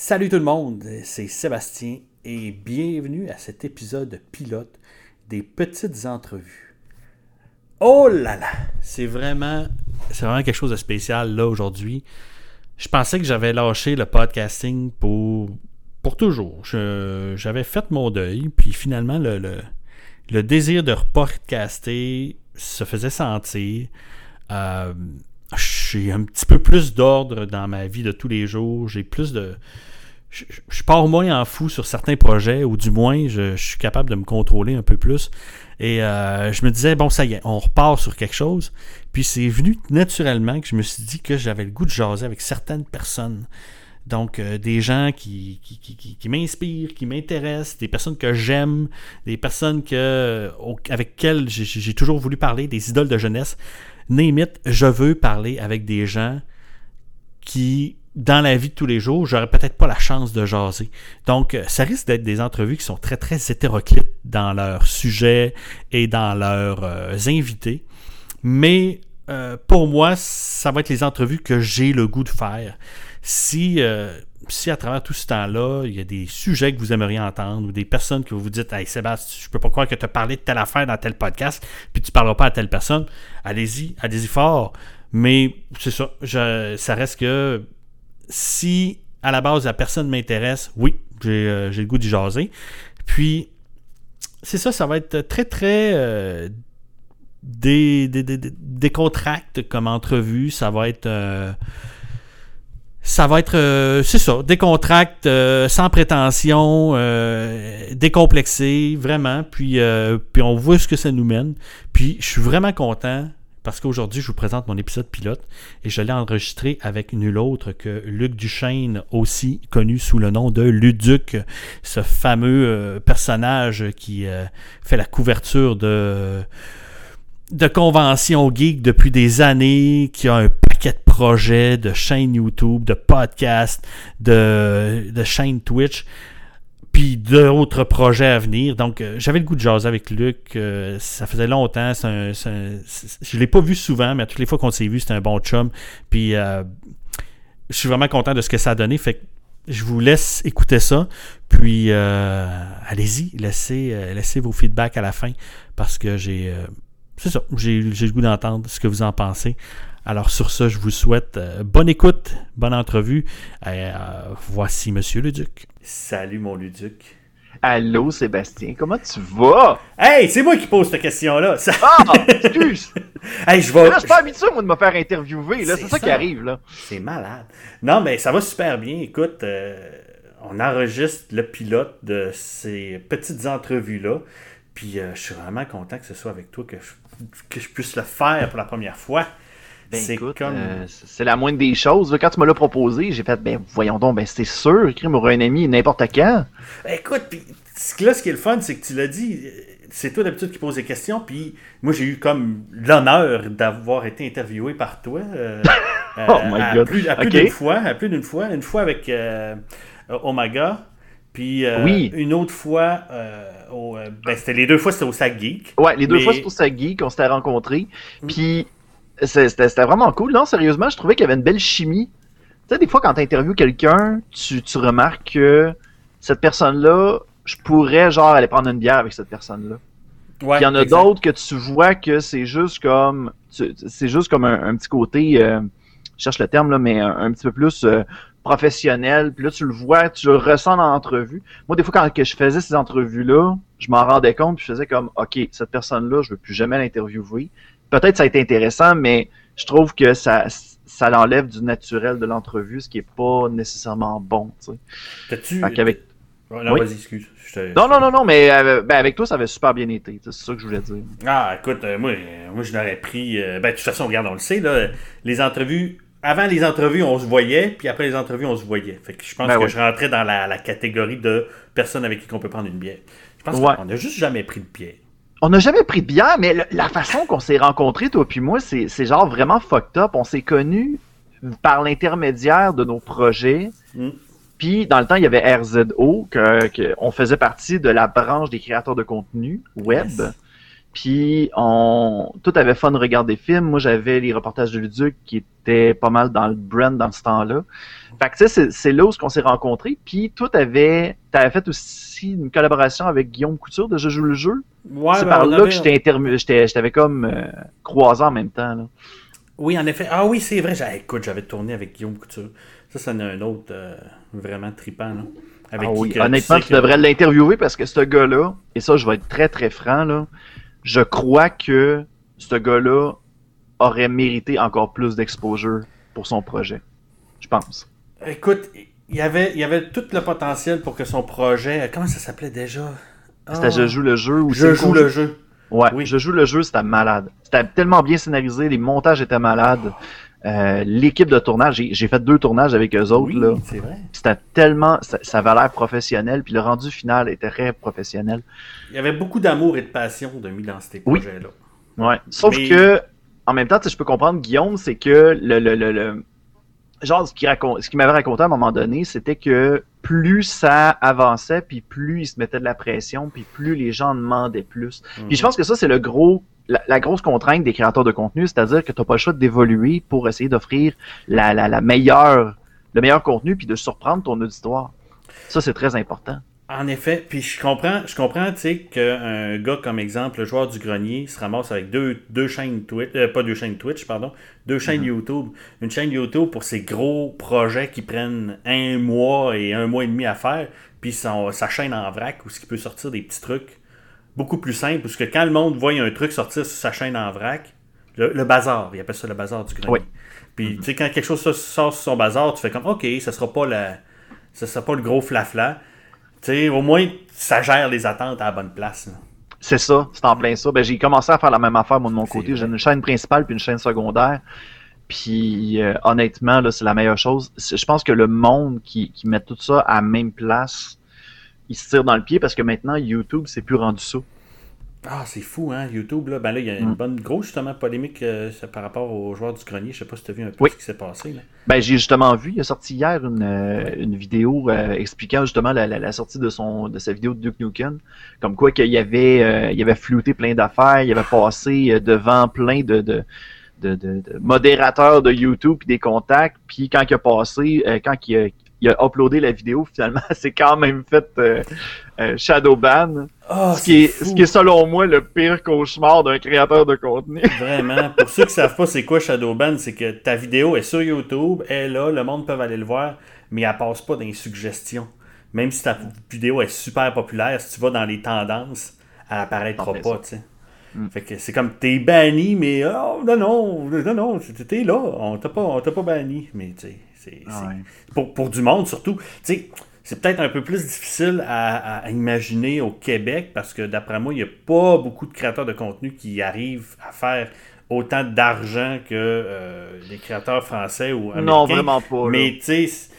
Salut tout le monde, c'est Sébastien et bienvenue à cet épisode pilote des petites entrevues. Oh là là, c'est vraiment, quelque chose de spécial là aujourd'hui. Je pensais que j'avais lâché le podcasting pour, toujours. j'avais fait mon deuil, puis finalement le, désir de repodcaster se faisait sentir. Euh, j'ai un petit peu plus d'ordre dans ma vie de tous les jours. J'ai plus de. Je, pars moins en fou sur certains projets, ou du moins, je, suis capable de me contrôler un peu plus. Et euh, je me disais, bon, ça y est, on repart sur quelque chose. Puis c'est venu naturellement que je me suis dit que j'avais le goût de jaser avec certaines personnes. Donc, euh, des gens qui, qui, qui, qui m'inspirent, qui m'intéressent, des personnes que j'aime, des personnes que, avec lesquelles j'ai toujours voulu parler, des idoles de jeunesse. Name je veux parler avec des gens qui, dans la vie de tous les jours, j'aurais peut-être pas la chance de jaser. Donc, euh, ça risque d'être des entrevues qui sont très, très hétéroclites dans leurs sujets et dans leurs euh, invités. Mais euh, pour moi, ça va être les entrevues que j'ai le goût de faire. Si, si à travers tout ce temps-là, il y a des sujets que vous aimeriez entendre ou des personnes que vous vous dites Hey Sébastien, je peux pas croire que tu as parlé de telle affaire dans tel podcast, puis tu parleras pas à telle personne, allez-y, allez-y fort. Mais c'est ça, ça reste que si à la base la personne m'intéresse, oui, j'ai euh, le goût d'y jaser. Puis, c'est ça, ça va être très, très euh, décontracte comme entrevue. Ça va être. Euh, ça va être, euh, c'est ça, décontracte, euh, sans prétention, euh, décomplexé, vraiment. Puis, puis on voit ce que ça nous mène. Puis je suis vraiment content parce qu'aujourd'hui, je vous présente mon épisode pilote et je l'ai enregistré avec nul autre que Luc Duchesne, aussi connu sous le nom de Luduc, ce fameux personnage qui fait la couverture de de conventions geek depuis des années, qui a un paquet de projets, de chaînes YouTube, de podcasts, de, de chaînes Twitch, puis d'autres projets à venir. Donc, euh, j'avais le goût de jaser avec Luc. Euh, ça faisait longtemps. je ne l'ai pas vu souvent, mais toutes les fois qu'on s'est vu, c'était un bon chum. Puis, euh, je suis vraiment content de ce que ça a donné. Fait que je vous laisse écouter ça. Puis, allez-y, laissez, laissez vos feedbacks à la fin parce que j'ai c'est ça, j'ai le goût d'entendre ce que vous en pensez. Alors sur ça, je vous souhaite bonne écoute, bonne entrevue. Euh, voici Monsieur Luduc. Salut mon Luduc. Allô Sébastien, comment tu vas? Hey, c'est moi qui pose cette question-là. Ah, excuse! hey, je vais. je suis pas habitué moi de me faire interviewer, là. C'est ça, qui arrive, là. C'est malade. Non, mais ça va super bien. Écoute, euh, on enregistre le pilote de ces petites entrevues-là. Puis je suis vraiment content que ce soit avec toi que je que je puisse le faire pour la première fois. Ben c'est comme... Euh, c'est la moindre des choses. Quand tu me l'as proposé, j'ai fait, ben voyons donc, ben c'est sûr, écrire pour un ami n'importe quand. Écoute, puis là, ce qui est le fun, c'est que tu l'as dit, c'est toi d'habitude qui pose des questions, puis moi j'ai eu comme l'honneur d'avoir été interviewé par toi. Euh, oh my à, God. Plus, à plus d'une fois, à plus d'une fois, une fois avec euh, Omega. Puis euh, une autre fois, euh, euh, ben, c'était les deux fois c'était au Sac Geek. Ouais, les deux fois c'était au Sac Geek, on s'était rencontrés. Mm. Puis c'était vraiment cool. Non, sérieusement, je trouvais qu'il y avait une belle chimie. Tu sais, des fois, quand tu interviews quelqu'un, tu, remarques que cette personne-là, je pourrais genre aller prendre une bière avec cette personne-là. Ouais, il y en a d'autres que tu vois que c'est juste comme c'est juste comme un, petit côté je cherche le terme là mais un, petit peu plus professionnel, puis là, tu le vois, tu le ressens dans l'entrevue. Moi, des fois, quand que je faisais ces entrevues-là, je m'en rendais compte, puis je faisais comme, OK, cette personne-là, je veux plus jamais l'interviewer. Peut-être ça a été intéressant, mais je trouve que ça, ça l'enlève du naturel de l'entrevue, ce qui est pas nécessairement bon. T'as-tu... Avec... non, vas-y, excuse. Non, non, non, non, mais euh, ben, avec toi, ça avait super bien été. C'est ça que je voulais dire. Ah, écoute, euh, moi, moi, je l'aurais pris. Euh, ben, de toute façon, regarde, on le sait, là, les entrevues avant les entrevues, on se voyait, puis après les entrevues, on se voyait. Fait que je pense ben que je rentrais dans la, catégorie de personnes avec qui on peut prendre une bière. Je pense qu'on n'a juste jamais pris de bière. On n'a jamais pris de bière, mais la façon qu'on s'est rencontrés, toi puis moi, c'est genre vraiment fucked up. On s'est connus par l'intermédiaire de nos projets. Hmm. Puis, dans le temps, il y avait RZO, que, on faisait partie de la branche des créateurs de contenu web. Puis on tout avait fun de regarder des films. Moi, j'avais les reportages de Luduc qui étaient pas mal dans le brand dans ce temps-là. Fait que tu sais, c'est là où on s'est rencontrés. Puis toi, t'avais avais fait aussi une collaboration avec Guillaume Couture de Je joue le jeu. Ouais, c'est ben, par là avait- que je t'avais comme euh, croisé en même temps. Là. Oui, en effet. Ah oui, c'est vrai. Écoute, j'avais tourné avec Guillaume Couture. Ça, c'en est un autre euh, vraiment trippant, là. Avec Ah qui oui, que honnêtement, sais tu que- devrais l'interviewer parce que ce gars-là, et ça, je vais être très très franc, là, je crois que ce gars-là aurait mérité encore plus d'exposure pour son projet. Je pense. Écoute, il y avait, il y avait tout le potentiel pour que son projet. Comment ça s'appelait déjà? C'était Ah. Je joue le jeu ou Je joue le jeu. Ouais, Oui. je joue le jeu, c'était malade. C'était tellement bien scénarisé, les montages étaient malades. Euh, L'équipe de tournage, j'ai fait deux tournages avec eux autres. Oui, là. c'est vrai. C'était tellement, ça, ça avait l'air professionnel, puis le rendu final était très professionnel. Il y avait beaucoup d'amour et de passion de mis dans ces Oui. projets-là. Ouais. Sauf Mais- que, en même temps, je peux comprendre Guillaume, c'est que le, le, le, le- genre ce qu'il m'avait raconté à un moment donné, c'était que plus ça avançait, puis plus il se mettait de la pression, puis plus les gens demandaient plus. Puis je pense que ça c'est le gros, la, la grosse contrainte des créateurs de contenu, c'est-à-dire que t'as pas le choix d'évoluer pour essayer d'offrir la, la, la meilleure, le meilleur contenu, puis de surprendre ton auditoire. Ça c'est très important. En effet, puis je comprends, je comprends, tu sais, qu'un gars comme exemple, le joueur du grenier, se ramasse avec deux, deux chaînes Twitch, euh, pas deux chaînes Twitch, pardon, deux chaînes YouTube. Une chaîne YouTube pour ses gros projets qui prennent un mois et un mois et demi à faire, puis son- sa chaîne en vrac où ce qui peut sortir des petits trucs beaucoup plus simples, parce que quand le monde voit un truc sortir sur sa chaîne en vrac, le, le bazar, il appelle ça le bazar du grenier. Oui. Puis tu sais, quand quelque chose sort sur son bazar, tu fais comme, ok, ça sera pas la, ça sera pas le gros flafla. Sais, au moins, ça gère les attentes à la bonne place. là. C'est ça, c'est en plein ça. Ben, j'ai commencé à faire la même affaire, moi, de mon C'est côté. J'ai une chaîne principale puis une chaîne secondaire. Puis, euh, honnêtement, là, c'est la meilleure chose. C'est- Je pense que le monde qui, qui met tout ça à la même place, il se tire dans le pied parce que maintenant, YouTube, c'est plus rendu ça. Ah, c'est fou, hein, YouTube. Là, ben là, il y a une Mm. bonne grosse, justement, polémique euh, par rapport aux joueurs du grenier. Je sais pas si tu as vu un peu Oui. ce qui s'est passé. Là. Ben, j'ai justement vu, il a sorti hier une, euh, une vidéo euh, expliquant justement la, la, la sortie de son de sa vidéo de Duke Nukem. Comme quoi qu'il avait euh, il avait flouté plein d'affaires, il avait passé devant plein de, de, de, de- de modérateurs de YouTube puis des contacts, puis quand il a passé, euh, quand il a, il a uploadé la vidéo, finalement, c'est quand même fait euh, euh, Shadowban. Ah, ce, qui est, fou. ce qui est selon moi le pire cauchemar d'un créateur de contenu. Vraiment. Pour ceux qui savent pas c'est quoi Shadowban, c'est que ta vidéo est sur YouTube, elle est là, le monde peut aller le voir, mais elle passe pas dans les suggestions. Même si ta vidéo est super populaire, si tu vas dans les tendances, elle apparaîtra fait, pas, tu sais. Mm. Fait que c'est comme t'es banni, mais oh, non, non, non, non, t'es là, on t'a pas, on t'a pas banni. Mais tu sais, c'est. Ouais. pour, pour du monde surtout. C'est peut-être un peu plus difficile à, à imaginer au Québec parce que d'après moi, il n'y a pas beaucoup de créateurs de contenu qui arrivent à faire autant d'argent que euh, les créateurs français ou américains. Non, vraiment pas. là. Mais tu sais,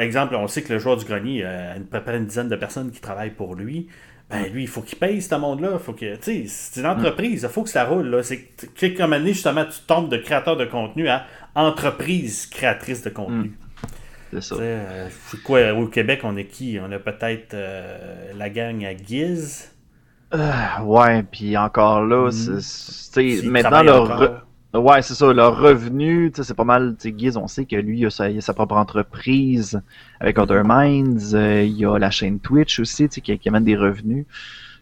exemple, on sait que le joueur du grenier a une, à peu près une dizaine de personnes qui travaillent pour lui. Ben lui, il faut qu'il paye ce monde-là. Faut que, c'est une entreprise, il faut que ça roule. Là. C'est comme année, justement, tu tombes de créateur de contenu à entreprise créatrice de contenu. C'est ça. Euh, quoi, au Québec, on est qui? On a peut-être euh, la gang à Guise. Euh, ouais, puis encore là, Mhm. c'est- maintenant re- ouais, c'est ça, leur revenu, c'est pas mal, tu sais, Giz, on sait que lui, il a sa, il a sa propre entreprise avec Other Minds, euh, il y a la chaîne Twitch aussi, tu sais, qui, qui amène des revenus.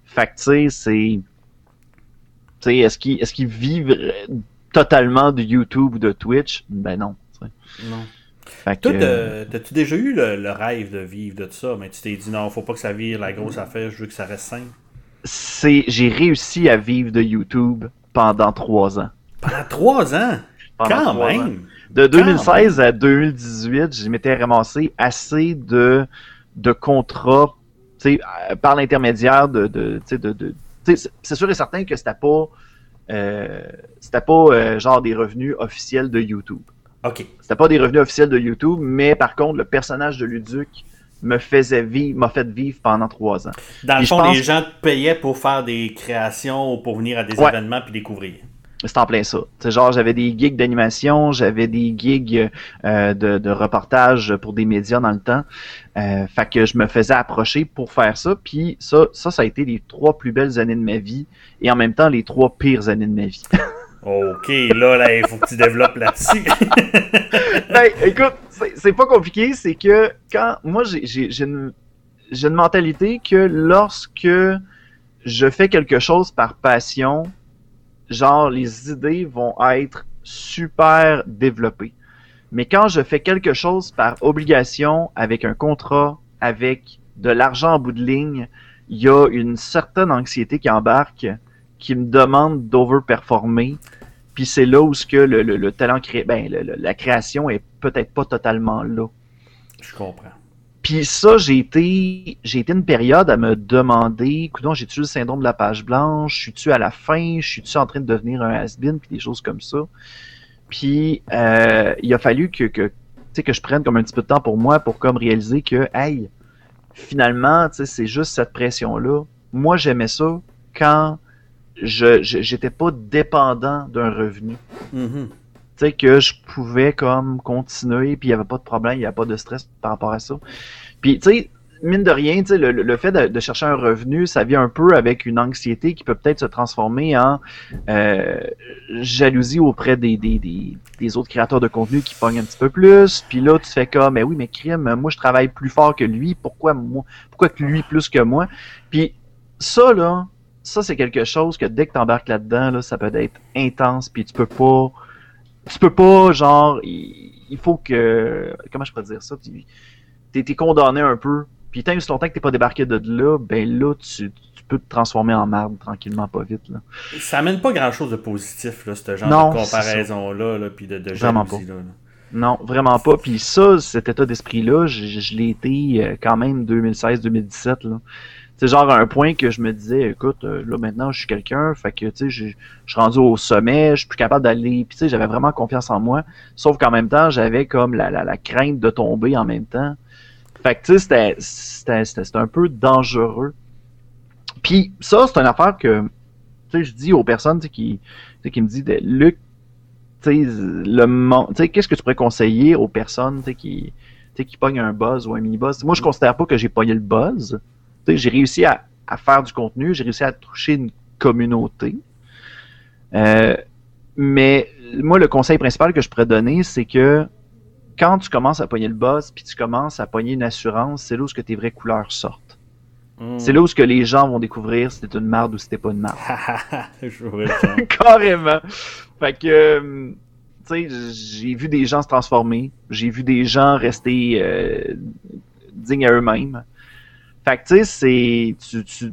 Fait que, tu sais, c'est, tu sais, est-ce qu'ils vivent euh, totalement de YouTube ou de Twitch? Ben non, tu sais. Non. Fait que, Toi, t'as- t'as-tu déjà eu le, le rêve de vivre de ça, mais tu t'es dit non, faut pas que ça vire la grosse affaire, je veux que ça reste simple. c'est, j'ai réussi à vivre de YouTube pendant trois ans. Pendant trois ans! Pendant Quand trois ans. même! De 2016 à 2018, je m'étais ramassé assez de, de contrats euh, par l'intermédiaire de. de, c'est- sûr et certain que c'était pas. euh, c'était pas euh, genre des revenus officiels de YouTube. Ok. C'était pas des revenus officiels de YouTube, mais par contre, le personnage de Luduc me faisait vivre, m'a fait vivre pendant trois ans. Dans le Puis fond, les gens te payaient pour faire des créations ou pour venir à des Ouais. événements puis découvrir. C'était en plein ça. C'est genre, j'avais des gigs d'animation, j'avais des gigs euh, de, de reportage pour des médias dans le temps. Euh, fait que je me faisais approcher pour faire ça. Puis ça, ça, ça a été les trois plus belles années de ma vie et en même temps les trois pires années de ma vie. ok, là, là, il faut que tu développes là-dessus. ben, écoute, c'est pas compliqué, c'est que quand moi j'ai une, une mentalité que lorsque je fais quelque chose par passion, genre les idées vont être super développées. Mais quand je fais quelque chose par obligation, avec un contrat, avec de l'argent en bout de ligne, il y a une certaine anxiété qui embarque, qui me demande d'overperformer. Puis c'est là où ce que le, le, talent crée, ben, la création est peut-être pas totalement là. Je comprends. Puis ça, j'ai été, j'ai été une période à me demander, écoute, j'ai-tu le syndrome de la page blanche, suis-tu à la fin, je suis-tu en train de devenir un has-been, puis des choses comme ça. Puis euh, il a fallu que, que, que je prenne comme un petit peu de temps pour moi pour comme réaliser que, hey, finalement, c'est juste cette pression-là. Moi, j'aimais ça quand je j'étais pas dépendant d'un revenu. Mm-hmm sais, que je pouvais comme continuer, puis il n'y avait pas de problème, il n'y avait pas de stress par rapport à ça. Puis, tu sais, mine de rien, le, le fait de, chercher un revenu, ça vient un peu avec une anxiété qui peut peut-être se transformer en euh, jalousie auprès des, des, des, autres créateurs de contenu qui pognent un petit peu plus. Puis là, tu fais comme, mais oui, mais crime, moi je travaille plus fort que lui, pourquoi pourquoi que lui plus que moi? Puis ça, là, ça c'est quelque chose que dès que tu embarques là-dedans, là, ça peut être intense, puis tu peux pas tu peux pas, genre, il, faut que. Comment je peux dire ça? Tu es, condamné un peu. Puis tant que longtemps que t'es pas débarqué de là, ben là, tu, peux te transformer en marde tranquillement, pas vite. Là. Ça amène pas grand chose de positif, là, ce genre de comparaison-là, là, puis de, de Vraiment pas. Non, vraiment pas. Puis ça, cet état d'esprit-là, je, je l'ai été euh, quand même 2016-2017. C'est genre un point que je me disais, écoute, euh, là maintenant je suis quelqu'un, fait que tu sais, je suis rendu au sommet, je suis plus capable d'aller, puis tu sais, j'avais vraiment confiance en moi, sauf qu'en même temps, j'avais comme la, la, crainte de tomber en même temps. Fait que tu sais, c'était un peu dangereux. Puis ça, c'est une affaire que, tu sais, je dis aux personnes qui, qui me disent, Luc, tu sais, qu'est-ce que tu pourrais conseiller aux personnes qui, qui pognent un buzz ou un mini-buzz? Moi, je considère pas que j'ai pogné le buzz j'ai réussi à, faire du contenu, j'ai réussi à toucher une communauté. Euh, mais moi, le conseil principal que je pourrais donner, c'est que quand tu commences à pogner le boss, puis tu commences à pogner une assurance, c'est là où que tes vraies couleurs sortent. Hmm. C'est là où que les gens vont découvrir si t'es une marde ou si t'es pas une marde. Carrément. Fait que, euh, tu sais, j'ai vu des gens se transformer, j'ai vu des gens rester euh, dignes à eux-mêmes. Fait que, tu sais, c'est. Tu, tu,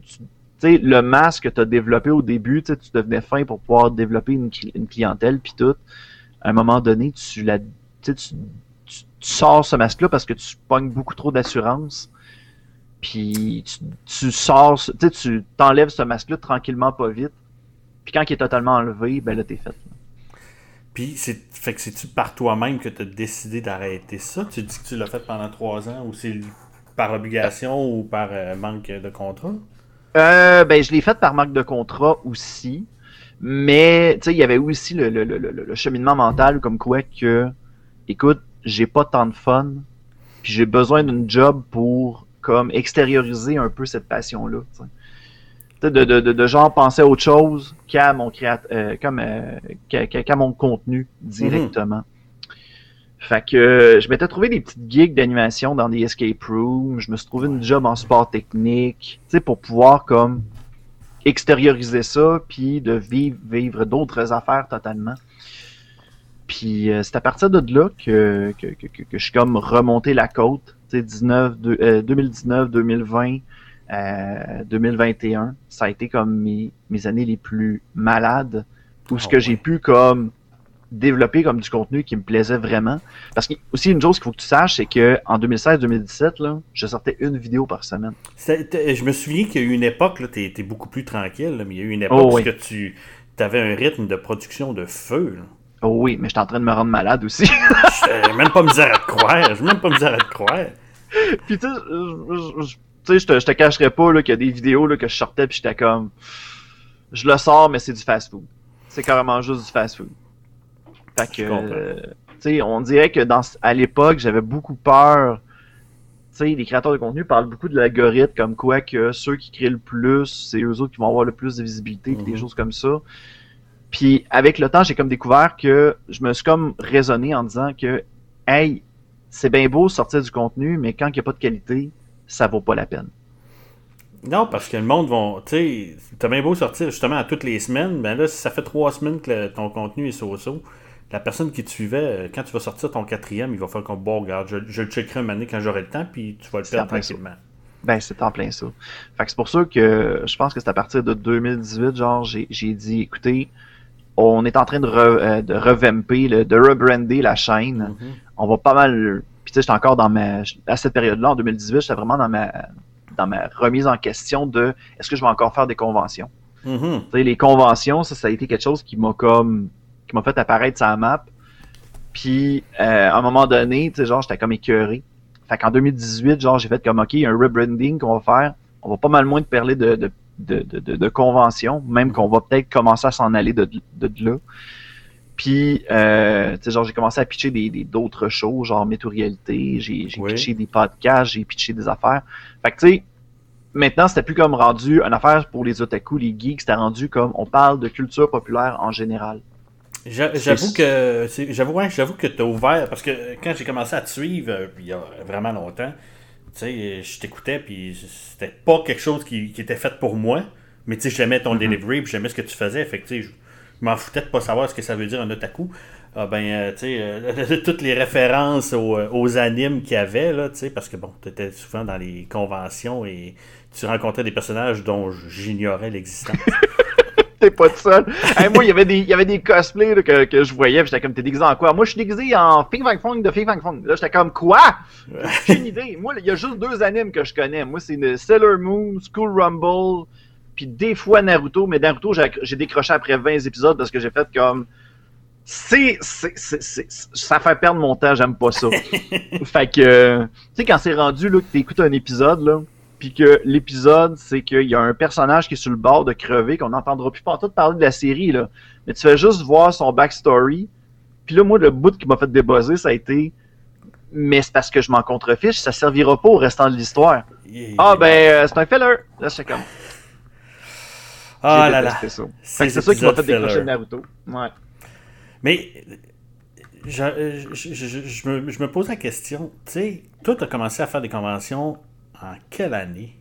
tu le masque que tu as développé au début, tu devenais fin pour pouvoir développer une, clientèle, puis tout. À un moment donné, tu, la, tu, tu, sors ce masque-là parce que tu pognes beaucoup trop d'assurance. Puis tu, tu sors, tu t'enlèves ce masque-là tranquillement, pas vite. Puis quand il est totalement enlevé, ben là, t'es fait. Puis, c'est, fait que c'est-tu par toi-même que tu as décidé d'arrêter ça? Tu dis que tu l'as fait pendant trois ans ou c'est par obligation ou par euh, manque de contrat? Euh, ben, je l'ai fait par manque de contrat aussi. Mais, il y avait aussi le, cheminement mental comme quoi que, écoute, j'ai pas tant de fun, puis j'ai besoin d'une job pour, comme, extérioriser un peu cette passion-là. De, de, de, de, genre penser à autre chose qu'à mon euh, comme qu'à, mon contenu directement. Fait que euh, je m'étais trouvé des petites gigs d'animation dans des escape rooms. Je me suis trouvé une job en sport technique, tu sais, pour pouvoir comme extérioriser ça, puis de vivre, vivre d'autres affaires totalement. Puis euh, c'est à partir de là que, que, que, que, je suis comme remonté la côte, tu sais, 2019, 2020, 2021. Ça a été comme mes, mes années les plus malades, où ce ah que j'ai pu comme développer comme du contenu qui me plaisait vraiment. Parce que aussi une chose qu'il faut que tu saches, c'est que en 2016-2017, là, je sortais une vidéo par semaine. Je me souviens qu'il y a eu une époque, tu étais beaucoup plus tranquille, mais il y a eu une époque où oh, tu avais un rythme de production de feu. Oh oui, mais j'étais en train de me rendre malade aussi. Je même pas misère à te croire. Je même pas misère à te croire. Puis tu sais, je te, je te cacherais pas qu'il y a des vidéos là, que je sortais puis j'étais comme. Je le sors, mais c'est du fast-food c'est carrément juste du fast-food. Fait que, euh, tu sais, on dirait que dans, à l'époque, j'avais beaucoup peur. Tu sais, les créateurs de contenu parlent beaucoup de l'algorithme, comme quoi que ceux qui créent le plus, c'est eux autres qui vont avoir le plus de visibilité, puis des Mhm. choses comme ça. Puis avec le temps, j'ai comme découvert que je me suis comme raisonné en disant que, hey, c'est bien beau sortir du contenu, mais quand il n'y a pas de qualité, ça vaut pas la peine. Non, parce que le monde vont. Tu sais, t'as bien beau sortir justement à toutes les semaines, ben là, si ça fait trois semaines que le- ton contenu est so-so, la personne qui te suivait, euh, quand tu vas sortir ton quatrième, il va faire comme bon, regarde, je, je le checkerai un donné quand j'aurai le temps, puis tu vas le faire ça. tranquillement. Ben, c'est en plein ça. Fait que c'est pour ça que je pense que c'est à partir de 2018, genre, j'ai j'ai dit, écoutez, on est en train de, re, euh, de revamper, le- de rebrander la chaîne. Mhm. On va pas mal. Puis tu sais, j'étais encore dans ma. À cette période-là, en 2018, j'étais vraiment dans ma dans ma remise en question de est-ce que je vais encore faire des conventions? Mhm. Tu sais, les conventions, ça, ça a été quelque chose qui m'a comme qui m'a fait apparaître la map. Puis euh, à un moment donné, tu sais, genre, j'étais comme écœuré. Fait qu'en 2018, genre, j'ai fait comme OK, il y a un rebranding qu'on va faire. On va pas mal moins de parler de, de, de, de, de, de conventions, même qu'on va peut-être commencer à s'en aller de, de, là. Puis, euh, tu sais, genre, j'ai commencé à pitcher des des- d'autres choses, genre météo-réalité, j'ai j'ai Oui. pitché des podcasts, j'ai pitché des affaires. Fait que, tu sais, maintenant, c'était plus comme rendu une affaire pour les otaku, les geeks, c'était rendu comme on parle de culture populaire en général. J'avoue que j'avoue ouais, j'avoue que t'as ouvert parce que quand j'ai commencé à te suivre euh, il y a vraiment longtemps, tu sais, je t'écoutais puis c'était pas quelque chose qui, qui était fait pour moi, mais tu sais, j'aimais ton Mhm. delivery puis j'aimais ce que tu faisais, fait que je je m'en foutais de pas savoir ce que ça veut dire un otaku. Ah ben, euh, tu sais, euh, toutes les références aux, aux animes qu'il y avait, là, tu sais, parce que bon, tu étais souvent dans les conventions et tu rencontrais des personnages dont j'ignorais l'existence. T'es pas tout seul. Hey, moi, il y avait des, il y avait des cosplays là, que, que je voyais, j'étais comme, t'es déguisé en quoi? Moi, je suis déguisé en Fing Fang Fong de Fing Fang Fong. Là, j'étais comme, quoi? J'ai aucune idée. Moi, il y a juste deux animes que je connais. Moi, c'est le Sailor Moon, School Rumble, puis des fois Naruto. Mais Naruto, j'ai décroché après 20 épisodes parce que j'ai fait comme, c'est, c'est, c'est, c'est- ça fait perdre mon temps, j'aime pas ça. fait que, tu sais, quand c'est rendu, là, que t'écoutes un épisode, là, puis que l'épisode, c'est qu'il y a un personnage qui est sur le bord de crever, qu'on n'entendra plus pas tout parler de la série, là. Mais tu fais juste voir son backstory. Puis là, moi, le bout qui m'a fait débuzzer, ça a été. Mais c'est parce que je m'en contrefiche, ça servira pas au restant de l'histoire. Ah, ben, euh, c'est un filler. Là, c'est comme. ah là là. c'est ça qui m'a fait décrocher de Naruto. Ouais. Mais je, je, je- je me, je me pose la question, tu sais, toi, tu as commencé à faire des conventions en quelle année?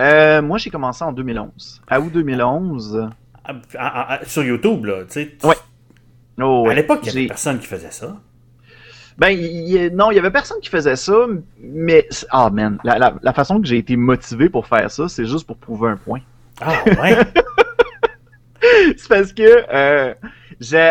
Euh, moi, j'ai commencé en 2011. À août 2011. Ah, ah, ah, sur YouTube, là, tu sais. Ouais. Oh, À l'époque, il n'y avait personne qui faisait ça. Ben, non, il y avait personne qui faisait ça, mais. Ah, man. La, la, la façon que j'ai été motivé pour faire ça, c'est juste pour prouver un point. Ah, ouais. c'est parce que euh,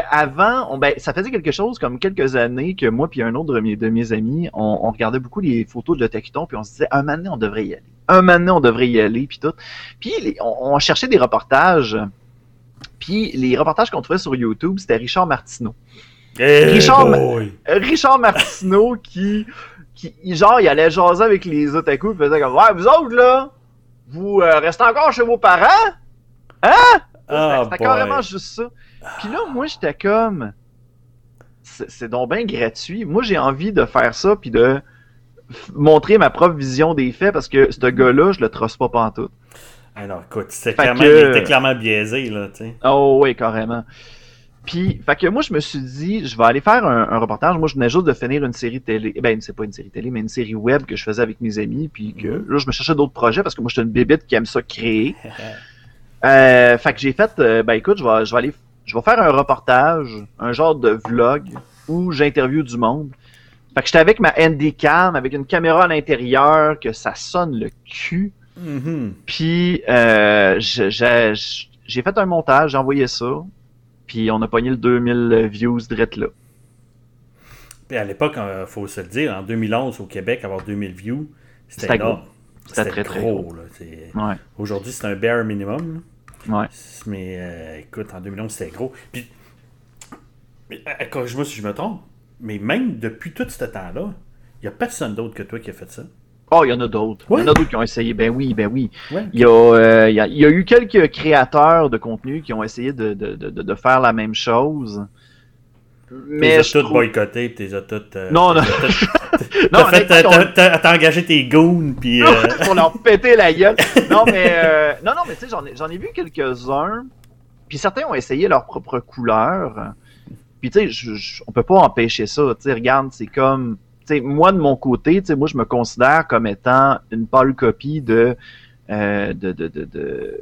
avant, on, ben, ça faisait quelque chose comme quelques années que moi puis un autre de mes, de mes amis, on, on regardait beaucoup les photos de l'Otakuton puis on se disait un moment donné, on devrait y aller. Un moment donné, on devrait y aller puis tout. Puis les- on, on cherchait des reportages. Puis les reportages qu'on trouvait sur YouTube, c'était Richard Martineau. Eh Richard- Richard Martineau qui, qui genre il allait jaser avec les otaku et faisait comme ouais vous autres là vous euh, restez encore chez vos parents? Hein? Ah, c'était carrément juste ça puis là moi j'étais comme c'est c'est donc bien gratuit moi j'ai envie de faire ça puis de montrer ma propre vision des faits parce que ce gars-là je le trosse pas pantoute Ah non, écoute, Fait clairement, que- il était clairement biaisé, là, tu sais. Oh oui, carrément. Puis, fait que moi, je me suis dit, je vais aller faire un, un reportage. Moi, je venais juste de finir une série télé. Ben, c'est pas une série télé, mais une série web que je faisais avec mes amis. Puis que Mhm. là, je me cherchais d'autres projets parce que moi, je suis une bébête qui aime ça créer. Euh, fait que j'ai fait, euh, ben écoute, je vais, je vais aller, je vais faire un reportage, un genre de vlog où j'interviewe du monde. Fait que j'étais avec ma Handycam, avec une caméra à l'intérieur, que ça sonne le cul. Mhm. Puis euh, j'ai fait un montage, j'ai envoyé ça. Puis on a pogné le 2000 views direct là. Puis à l'époque, il faut se le dire, en 2011 au Québec, avoir 2000 views, c'était énorme. C'était très, très gros. là, c'est- Ouais, Aujourd'hui, c'est un bare minimum. là. Ouais. Mais euh, écoute, en 2011, c'était gros. Puis, mais, euh, corrige-moi si je me trompe, mais même depuis tout ce temps-là, il n'y a personne d'autre que toi qui a fait ça. Oh, il y en a d'autres. Ouais. Il y en a d'autres qui ont essayé. Ben oui, ben oui. Ouais. Il y, euh, y a, il y a eu quelques créateurs de contenu qui ont essayé de, de, de, de faire la même chose. Mais tu je toutes trouve- boycotté, puis t'es as toutes. euh, Non, non. Non, T'as engagé tes goons, puis. euh, pour leur péter la gueule. Non, mais euh, non, non, mais tu sais, j'en ai, j'en ai vu quelques-uns. Puis certains ont essayé leur propre couleur. Puis tu sais, on peut pas empêcher ça. Tu sais, regarde, c'est comme, tu sais, moi de mon côté, tu sais, moi je me considère comme étant une pâle copie de. Euh, de, de, de, de-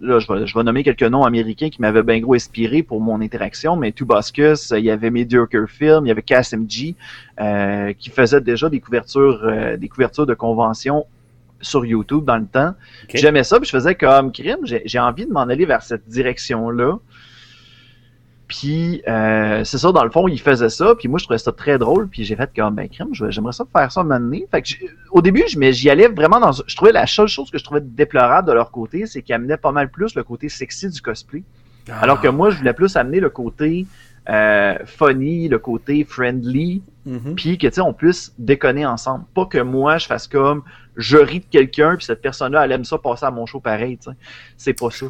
là, je vais, je vais nommer quelques noms américains qui m'avaient bien gros inspiré pour mon interaction, mais Tubascus, il y avait Mediocre Film, il y avait KSMG, euh, qui faisait déjà des couvertures, euh, des couvertures de conventions sur YouTube dans le temps. J'aimais ça, puis je faisais comme crime, j'ai j'ai envie de m'en aller vers cette direction-là. Puis euh, c'est ça, dans le fond, il faisait ça, puis moi je trouvais ça très drôle, puis j'ai fait comme ben crime, je- j'aimerais ça faire ça un moment donné. Fait que au début, j'y allais vraiment dans. Je trouvais la seule chose que je trouvais déplorable de leur côté, c'est qu'ils amenaient pas mal plus le côté sexy du cosplay. Alors que moi, je voulais plus amener le côté euh, funny, le côté friendly, Mhm. puis que tu sais on puisse déconner ensemble pas que moi je fasse comme je ris de quelqu'un puis cette personne là elle aime ça passer à mon show pareil tu sais c'est pas Je ça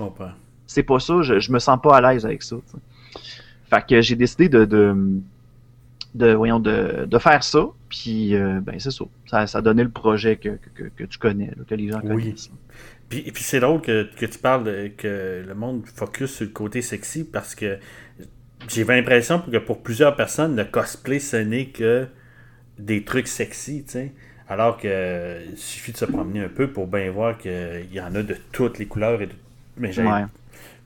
c'est pas ça je, je me sens pas à l'aise avec ça. Fait que j'ai décidé de de, de voyons de, de faire ça puis euh, ben c'est ça. ça ça a donné le projet que, que, tu connais là, que les gens Oui. connaissent Puis, puis c'est drôle que, que tu parles de- que le monde focus sur le côté sexy parce que j'ai l'impression que pour plusieurs personnes, le cosplay, ce n'est que des trucs sexy, tu sais. Alors que il suffit de se promener un peu pour bien voir qu'il y en a de toutes les couleurs. Et de... Mais j'ai- ouais